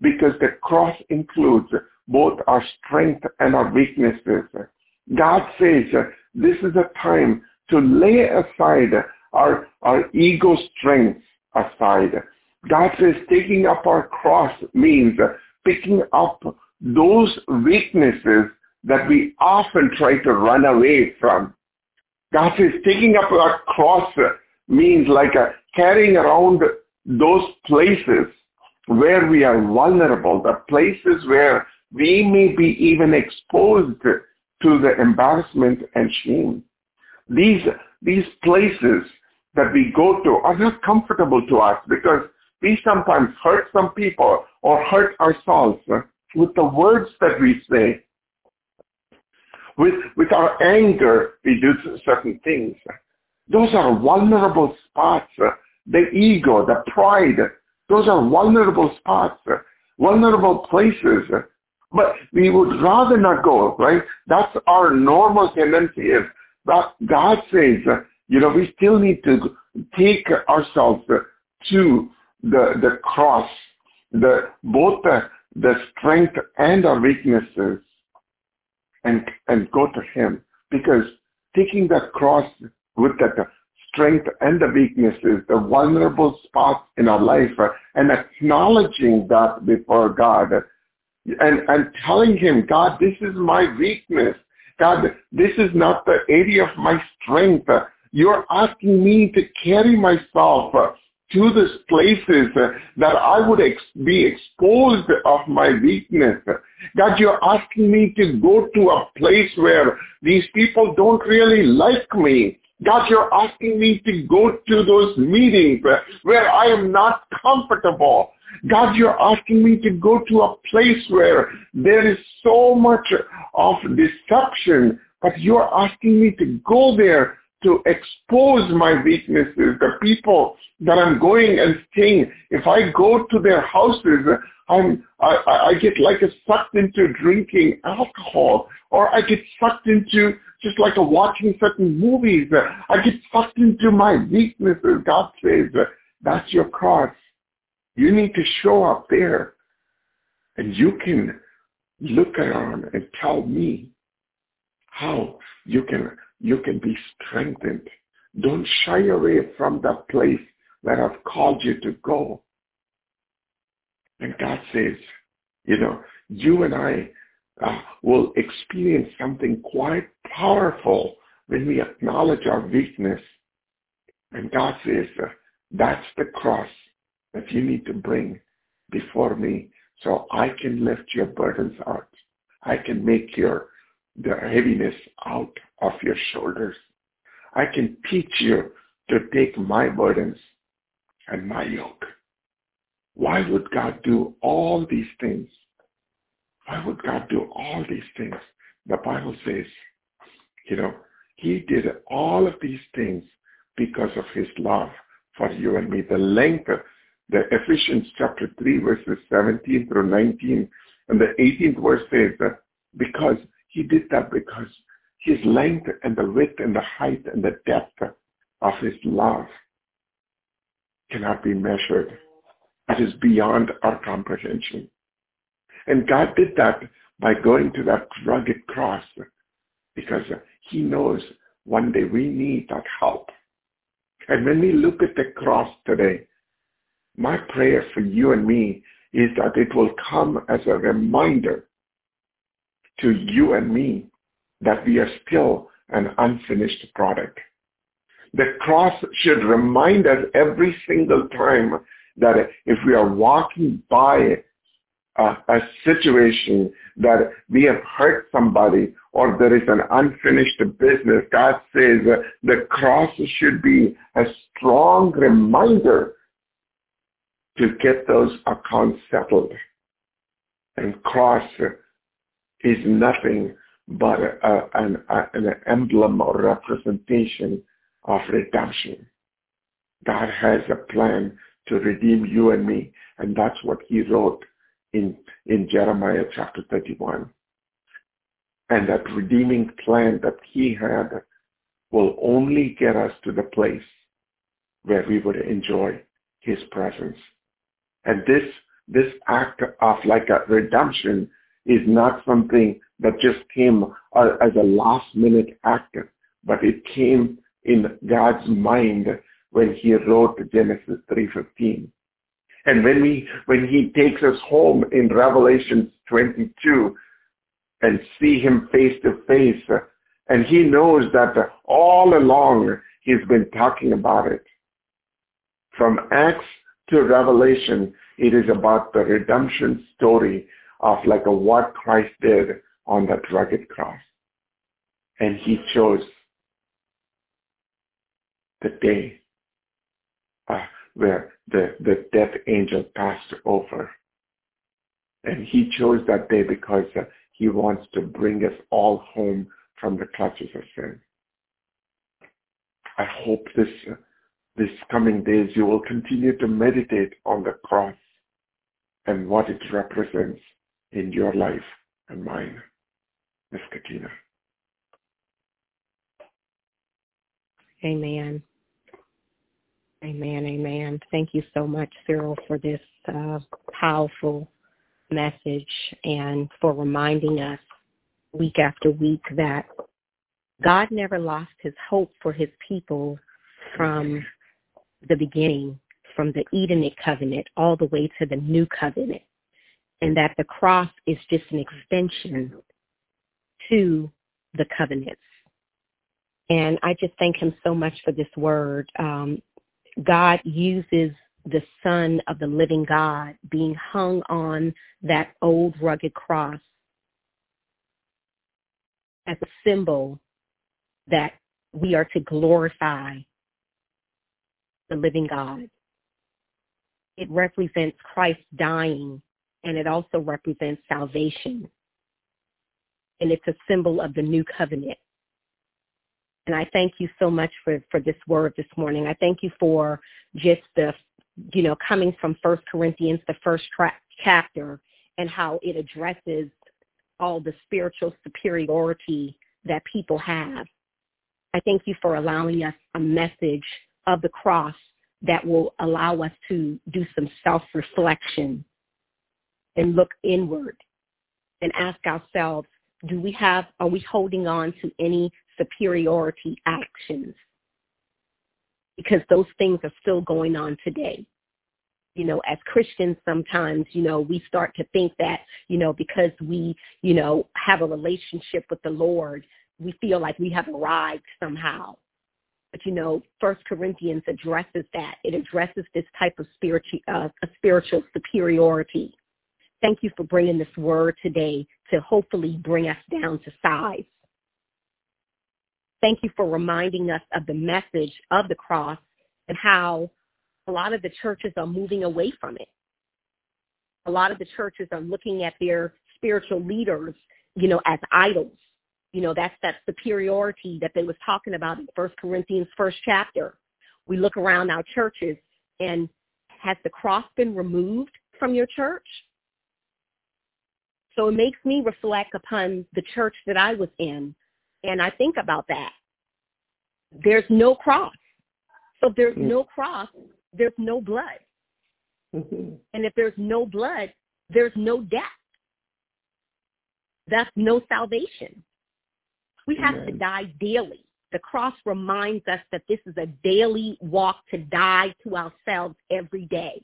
because the cross includes both our strength and our weaknesses. God says uh, this is a time to lay aside our, our ego strength aside. God says taking up our cross means picking up those weaknesses that we often try to run away from. God says taking up our cross means like a, carrying around those places where we are vulnerable, the places where we may be even exposed to the embarrassment and shame. These, these places that we go to are not comfortable to us because we sometimes hurt some people or hurt ourselves with the words that we say with, with our anger, we do certain things. Those are vulnerable spots. The ego, the pride, those are vulnerable spots, vulnerable places. But we would rather not go, right? That's our normal tendency that God says, you know, we still need to take ourselves to the, the cross, the, both the, the strength and our weaknesses and, and go to him. Because taking that cross with that strength and the weaknesses, the vulnerable spots in our life, uh, and acknowledging that before God, and, and telling him, God, this is my weakness. God, this is not the area of my strength. You're asking me to carry myself to these places uh, that I would ex- be exposed of my weakness. God, you're asking me to go to a place where these people don't really like me. God, you're asking me to go to those meetings uh, where I am not comfortable. God, you're asking me to go to a place where there is so much of deception, but you're asking me to go there to expose my weaknesses, the people that I'm going and seeing. If I go to their houses, I'm, I, I get like sucked into drinking alcohol, or I get sucked into just like watching certain movies. I get sucked into my weaknesses. God says, that's your cross. You need to show up there, and you can look around and tell me how you can you can be strengthened. Don't shy away from the place where I've called you to go. And God says, you know, you and I uh, will experience something quite powerful when we acknowledge our weakness. And God says, uh, that's the cross that you need to bring before me so I can lift your burdens out. I can make your the heaviness out of your shoulders. I can teach you to take my burdens and my yoke. Why would God do all these things? Why would God do all these things? The Bible says, you know, He did all of these things because of his love for you and me. The length, the Ephesians chapter 3 verses 17 through 19 and the 18th verse says that because he did that because his length and the width and the height and the depth of his love cannot be measured. It is beyond our comprehension. And God did that by going to that rugged cross because he knows one day we need that help. And when we look at the cross today, my prayer for you and me is that it will come as a reminder to you and me that we are still an unfinished product. The cross should remind us every single time that if we are walking by a, a situation that we have hurt somebody or there is an unfinished business, God says the cross should be a strong reminder to get those accounts settled. And cross is nothing but a, an, a, an emblem or representation of redemption. God has a plan to redeem you and me, and that's what he wrote in, in Jeremiah chapter 31. And that redeeming plan that he had will only get us to the place where we would enjoy his presence. And this, this act of like a redemption is not something that just came uh, as a last minute act, but it came in God's mind when he wrote Genesis 3.15. And when we, when he takes us home in Revelation 22 and see him face to face, and he knows that all along he's been talking about it. From Acts to Revelation, it is about the redemption story of like a what Christ did on that rugged cross. And he chose the day uh, where the, the death angel passed over. And he chose that day because uh, he wants to bring us all home from the clutches of sin. I hope this, uh, this coming days you will continue to meditate on the cross and what it represents in your life and mine. Miss Katina. Amen. Amen. Amen. Thank you so much, Cyril, for this uh, powerful message and for reminding us week after week that God never lost his hope for his people from the beginning, from the Edenic covenant all the way to the new covenant, and that the cross is just an extension to the covenants. And I just thank him so much for this word. Um, God uses the Son of the living God being hung on that old rugged cross as a symbol that we are to glorify the living God. It represents Christ dying and it also represents salvation. And it's a symbol of the new covenant. And I thank you so much for, for this word this morning. I thank you for just the, you know, coming from First Corinthians, the first tra- chapter, and how it addresses all the spiritual superiority that people have. I thank you for allowing us a message of the cross that will allow us to do some self-reflection and look inward and ask ourselves, do we have, are we holding on to any superiority actions? Because those things are still going on today. You know, as Christians, sometimes, you know, we start to think that, you know, because we, you know, have a relationship with the Lord, we feel like we have arrived somehow. But you know, First Corinthians addresses that. It addresses this type of spiritual, uh, spiritual superiority Thank you for bringing this word today to hopefully bring us down to size. Thank you for reminding us of the message of the cross and how a lot of the churches are moving away from it. A lot of the churches are looking at their spiritual leaders, you know, as idols You know, that's that superiority that they was talking about in First Corinthians first chapter. We look around our churches and has the cross been removed from your church? So it makes me reflect upon the church that I was in. And I think about that. There's no cross. So if there's no cross, there's no blood. Mm-hmm. And if there's no blood, there's no death. That's no salvation. We have to die daily. The cross reminds us that this is a daily walk to die to ourselves every day.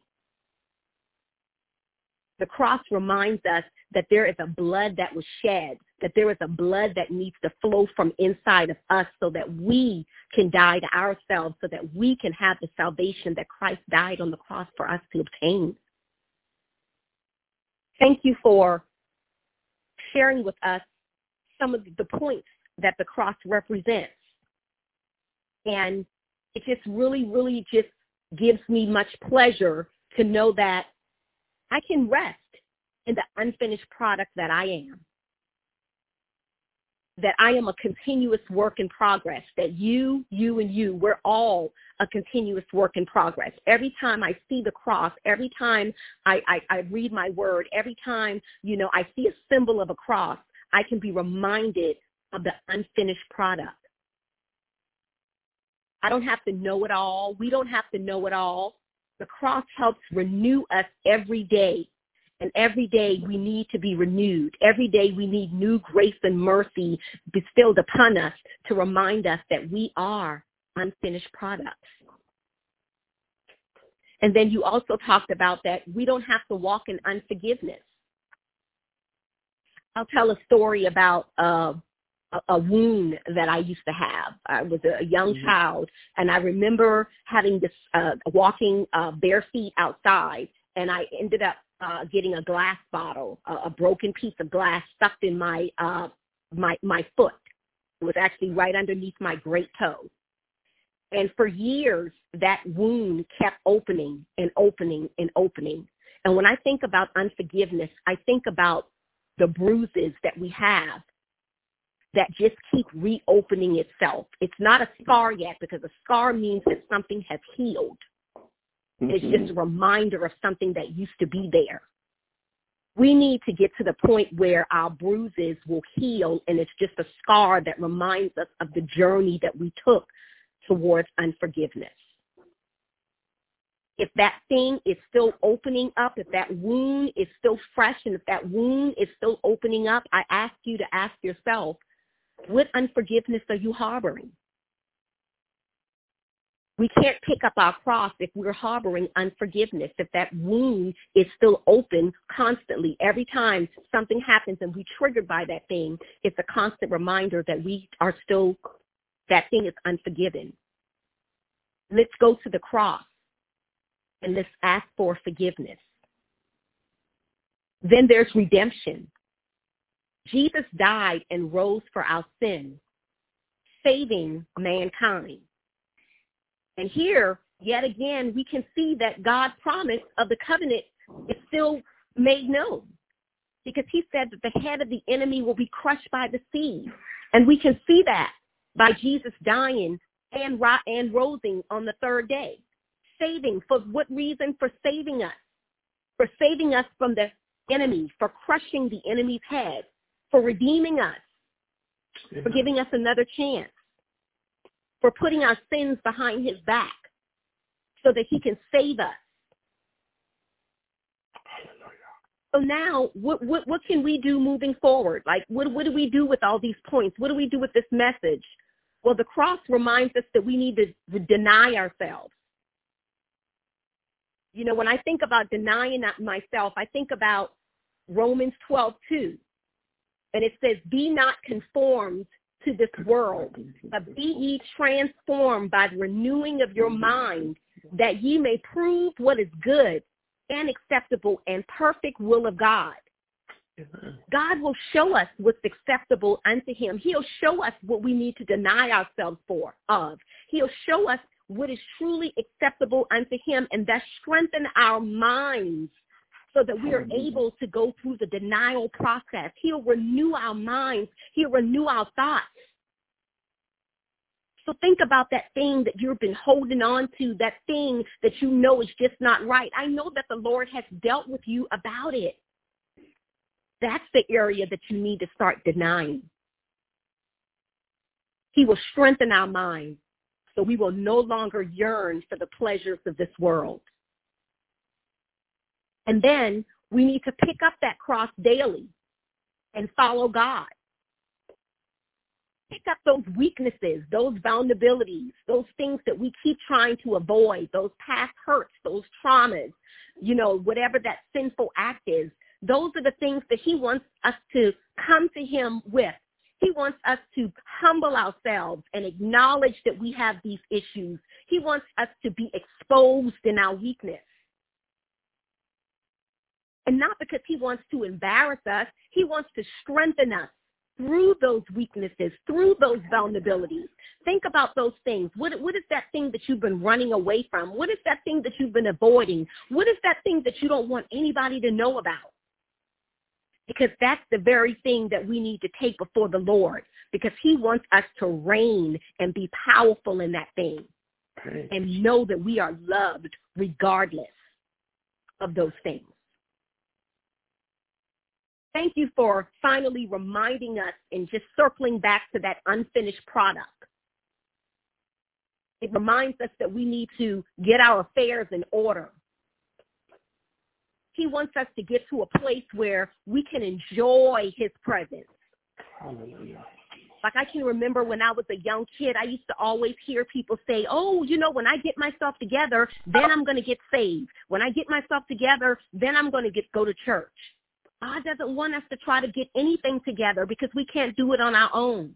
The cross reminds us that there is a blood that was shed, that there is a blood that needs to flow from inside of us so that we can die to ourselves, so that we can have the salvation that Christ died on the cross for us to obtain. Thank you for sharing with us some of the points that the cross represents. And it just really, really just gives me much pleasure to know that I can rest in the unfinished product that I am. That I am a continuous work in progress. That you, you, and you, we're all a continuous work in progress. Every time I see the cross, every time I, I, I read my word, every time, you know, I see a symbol of a cross, I can be reminded of the unfinished product. I don't have to know it all. We don't have to know it all. The cross helps renew us every day. And every day we need to be renewed. Every day we need new grace and mercy bestowed upon us to remind us that we are unfinished products. And then you also talked about that we don't have to walk in unforgiveness. I'll tell a story about uh, a, a wound that I used to have. I was a young Mhm. child, and I remember having this uh, walking uh, bare feet outside, and I ended up uh, getting a glass bottle, a, a broken piece of glass stuck in my uh, my my foot. It was actually right underneath my great toe. And for years, that wound kept opening and opening and opening. And when I think about unforgiveness, I think about the bruises that we have that just keep reopening itself. It's not a scar yet because a scar means that something has healed. It's Mm-hmm. just a reminder of something that used to be there. We need to get to the point where our bruises will heal and it's just a scar that reminds us of the journey that we took towards unforgiveness. If that thing is still opening up, if that wound is still fresh and if that wound is still opening up, I ask you to ask yourself, what unforgiveness are you harboring? We can't pick up our cross if we're harboring unforgiveness, if that wound is still open constantly. Every time something happens and we're triggered by that thing, it's a constant reminder that we are still, that thing is unforgiven. Let's go to the cross and let's ask for forgiveness. Then there's redemption. Jesus died and rose for our sin, saving mankind. And here, yet again, we can see that God's promise of the covenant is still made known. Because he said that the head of the enemy will be crushed by the seed. And we can see that by Jesus dying and, and rosing on the third day. Saving, for what reason? For saving us. For saving us from the enemy, for crushing the enemy's head, for redeeming us, for giving us another chance, for putting our sins behind his back so that he can save us. So now, what, what, what can we do moving forward? Like, what, what do we do with all these points? What do we do with this message? Well, the cross reminds us that we need to deny ourselves. You know, when I think about denying myself, I think about Romans 12, 2. And it says, be not conformed to this world, but be ye transformed by the renewing of your mind, that ye may prove what is good and acceptable and perfect will of God. God will show us what's acceptable unto him. He'll show us what we need to deny ourselves for of. He'll show us what is truly acceptable unto him and thus strengthen our minds so that we are able to go through the denial process. He'll renew our minds. He'll renew our thoughts. So think about that thing that you've been holding on to, that thing that you know is just not right. I know that the Lord has dealt with you about it. That's the area that you need to start denying. He will strengthen our minds so we will no longer yearn for the pleasures of this world. And then we need to pick up that cross daily and follow God. Pick up those weaknesses, those vulnerabilities, those things that we keep trying to avoid, those past hurts, those traumas, you know, whatever that sinful act is. Those are the things that he wants us to come to him with. He wants us to humble ourselves and acknowledge that we have these issues. He wants us to be exposed in our weakness. And not because he wants to embarrass us, he wants to strengthen us through those weaknesses, through those vulnerabilities. Think about those things. What, what is that thing that you've been running away from? What is that thing that you've been avoiding? What is that thing that you don't want anybody to know about? Because that's the very thing that we need to take before the Lord because he wants us to reign and be powerful in that thing and know that we are loved regardless of those things. Thank you for finally reminding us and just circling back to that unfinished product. It reminds us that we need to get our affairs in order. He wants us to get to a place where we can enjoy his presence. Hallelujah. Like I can remember when I was a young kid, I used to always hear people say, oh, you know, when I get myself together, then I'm going to get saved. When I get myself together, then I'm going to get go to church. God doesn't want us to try to get anything together because we can't do it on our own.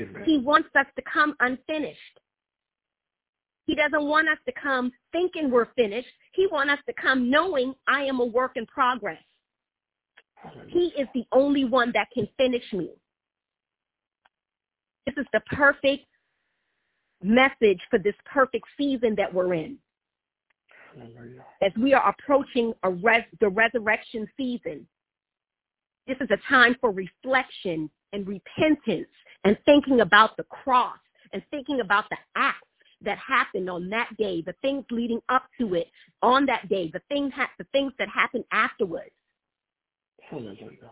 Amen. He wants us to come unfinished. He doesn't want us to come thinking we're finished. He wants us to come knowing I am a work in progress. He is the only one that can finish me. This is the perfect message for this perfect season that we're in. As we are approaching a res- the resurrection season, this is a time for reflection and repentance and thinking about the cross and thinking about the acts that happened on that day, the things leading up to it on that day, the things, ha- the things that happened afterwards. Hallelujah.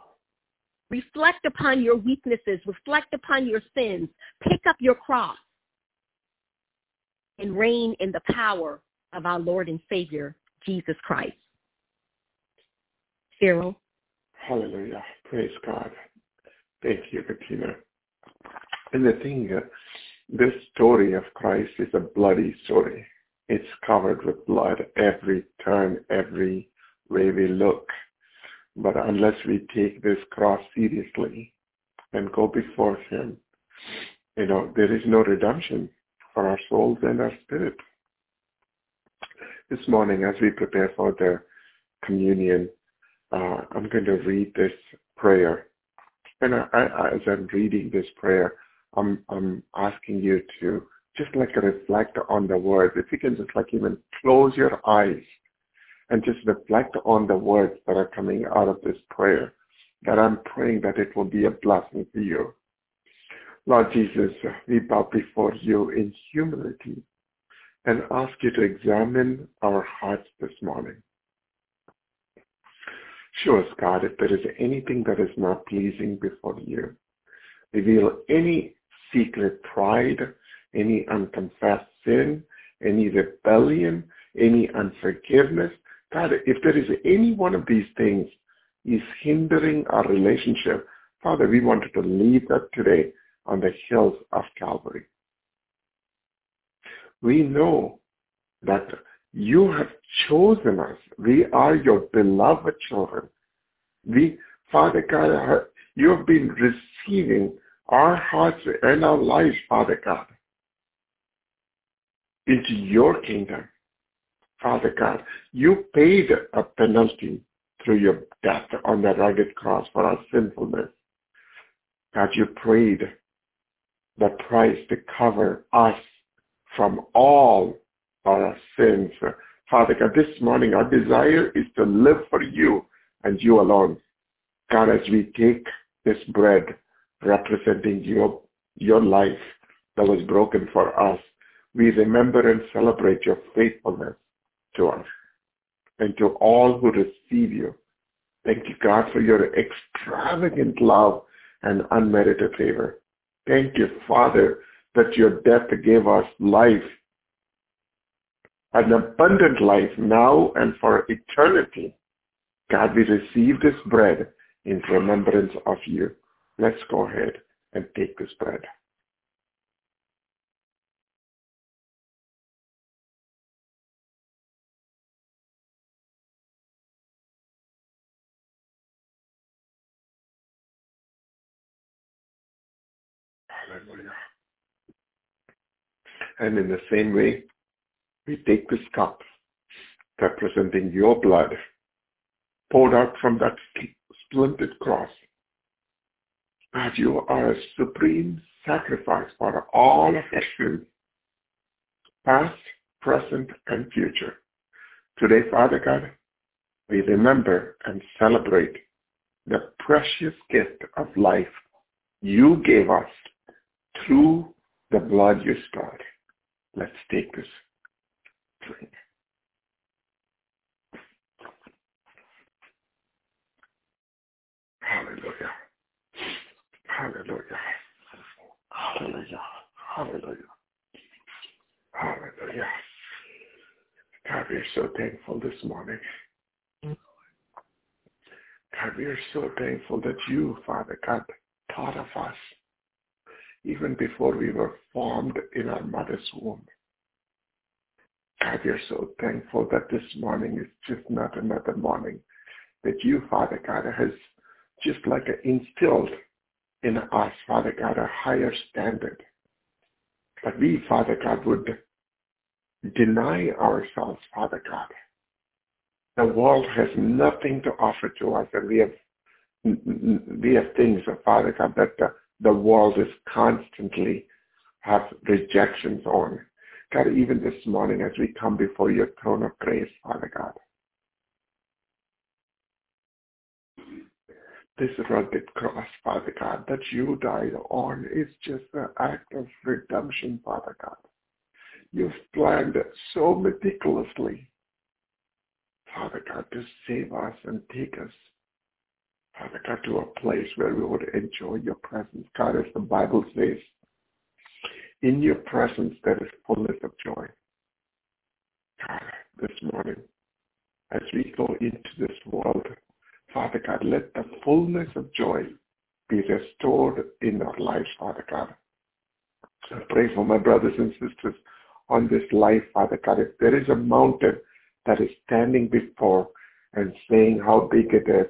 Reflect upon your weaknesses. Reflect upon your sins. Pick up your cross and reign in the power of our Lord and Savior, Jesus Christ. Cyril. Hallelujah. Praise God. Thank you, Katina. And the thing, uh, this story of Christ is a bloody story. It's covered with blood every turn, every way we look. But unless we take this cross seriously and go before Him, you know, there is no redemption for our souls and our spirit. This morning, as we prepare for the communion, uh, I'm going to read this prayer. And I, I, as I'm reading this prayer, I'm, I'm asking you to just like reflect on the words. If you can just like even close your eyes and just reflect on the words that are coming out of this prayer, that I'm praying that it will be a blessing to you. Lord Jesus, we bow before you in humility and ask you to examine our hearts this morning. Show us, God, if there is anything that is not pleasing before you. Reveal any secret pride, any unconfessed sin, any rebellion, any unforgiveness. God, if there is any one of these things is hindering our relationship, Father, we wanted to leave that today on the hills of Calvary. We know that you have chosen us. We are your beloved children. We, Father God, you have been receiving our hearts and our lives, Father God, into your kingdom. Father God, you paid a penalty through your death on the rugged cross for our sinfulness. God, you prayed the price to cover us from all our sins Father God, this morning our desire is to live for you and you alone. God, as we take this bread representing your, your life that was broken for us, we remember and celebrate your faithfulness to us and to all who receive you. Thank you, God, for your extravagant love and unmerited favor. Thank you, Father, that your death gave us life, an abundant life now and for eternity. God, we receive this bread in remembrance of you. Let's go ahead and take this bread. And in the same way, we take this cup representing your blood poured out from that splendid cross. That you are a supreme sacrifice for all of our sins, past, present, and future. Today, Father God, we remember and celebrate the precious gift of life you gave us through the blood you spilled. Let's take this. Hallelujah. Hallelujah. Hallelujah. Hallelujah. Hallelujah. God, we are so thankful this morning. God, we are so thankful that you, Father God, thought of us even before we were formed in our mother's womb. God, we are so thankful that this morning is just not another morning that you, Father God, has just like instilled in us, Father God, a higher standard. That we, Father God, would deny ourselves, Father God. The world has nothing to offer to us, and we have we have things, uh, Father God, that the, the world is constantly have rejections on. God, even this morning as we come before your throne of grace, Father God, this rugged cross, Father God, that you died on is just an act of redemption, Father God. You've planned it so meticulously, Father God, to save us and take us, Father God, to a place where we would enjoy your presence. God, as the Bible says, in your presence there is fullness of joy. God, this morning, as we go into this world, Father God, let the fullness of joy be restored in our lives, Father God. I pray for my brothers and sisters on this life, Father God. If there is a mountain that is standing before and saying how big it is,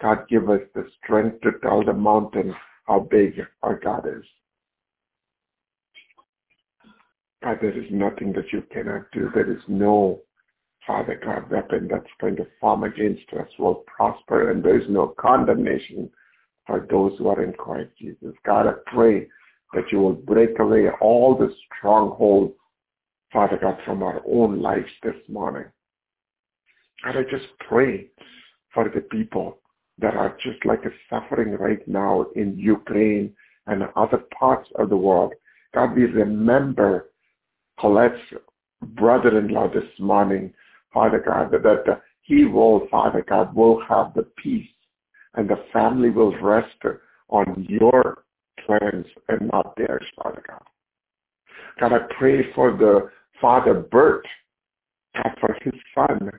God, give us the strength to tell the mountain how big our God is. God, there is nothing that you cannot do. There is no Father God, weapon that's going to form against us will prosper and there is no condemnation for those who are in Christ Jesus. God, I pray that you will break away all the strongholds, Father God, from our own lives this morning. God, I just pray for the people that are just like suffering right now in Ukraine and other parts of the world. God, we remember Colette's brother-in-law this morning Father God, that, he will, Father God, will have the peace and the family will rest on your plans and not theirs, Father God. God, I pray for the Father Bert, God, for his son.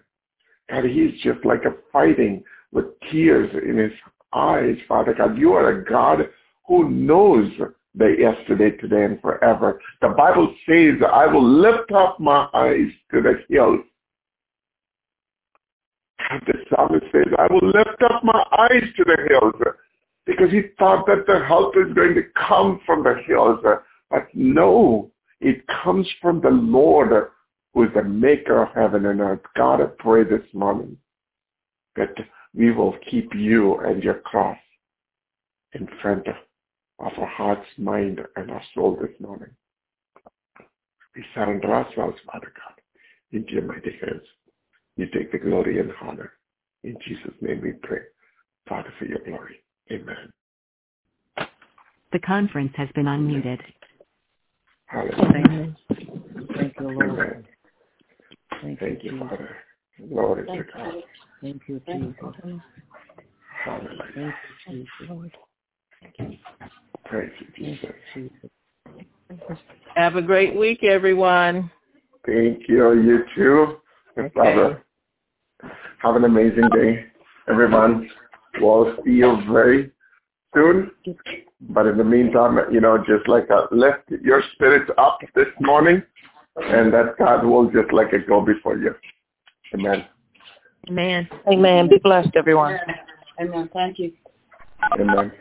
God, he's just like a fighting with tears in his eyes, Father God. You are a God who knows the yesterday, today, and forever. The Bible says, I will lift up my eyes to the hills the psalmist says, I will lift up my eyes to the hills because he thought that the help is going to come from the hills. But no, it comes from the Lord who is the maker of heaven and earth. God, I pray this morning that we will keep you and your cross in front of our heart's mind and our soul this morning. We surrender ourselves, Father God, into your mighty hands. You take the glory and honor. In Jesus' name we pray. Father, for your glory. Amen. The conference has been unmuted. Hallelujah. Thank you, Lord. Amen. Thank, Thank you, you, Jesus. Father. Glory to God. Thank you, Jesus. Hallelujah. Thank you, Jesus. Praise you, Thank you, Jesus. Have a great week, everyone. Thank you. You too. and Father. Have an amazing day. Everyone, we'll see you very soon. But in the meantime, you know, just like uh, lift your spirits up this morning and that God will just like it go before you. Amen. Amen. Amen. Be blessed, everyone. Amen. Thank you. Amen.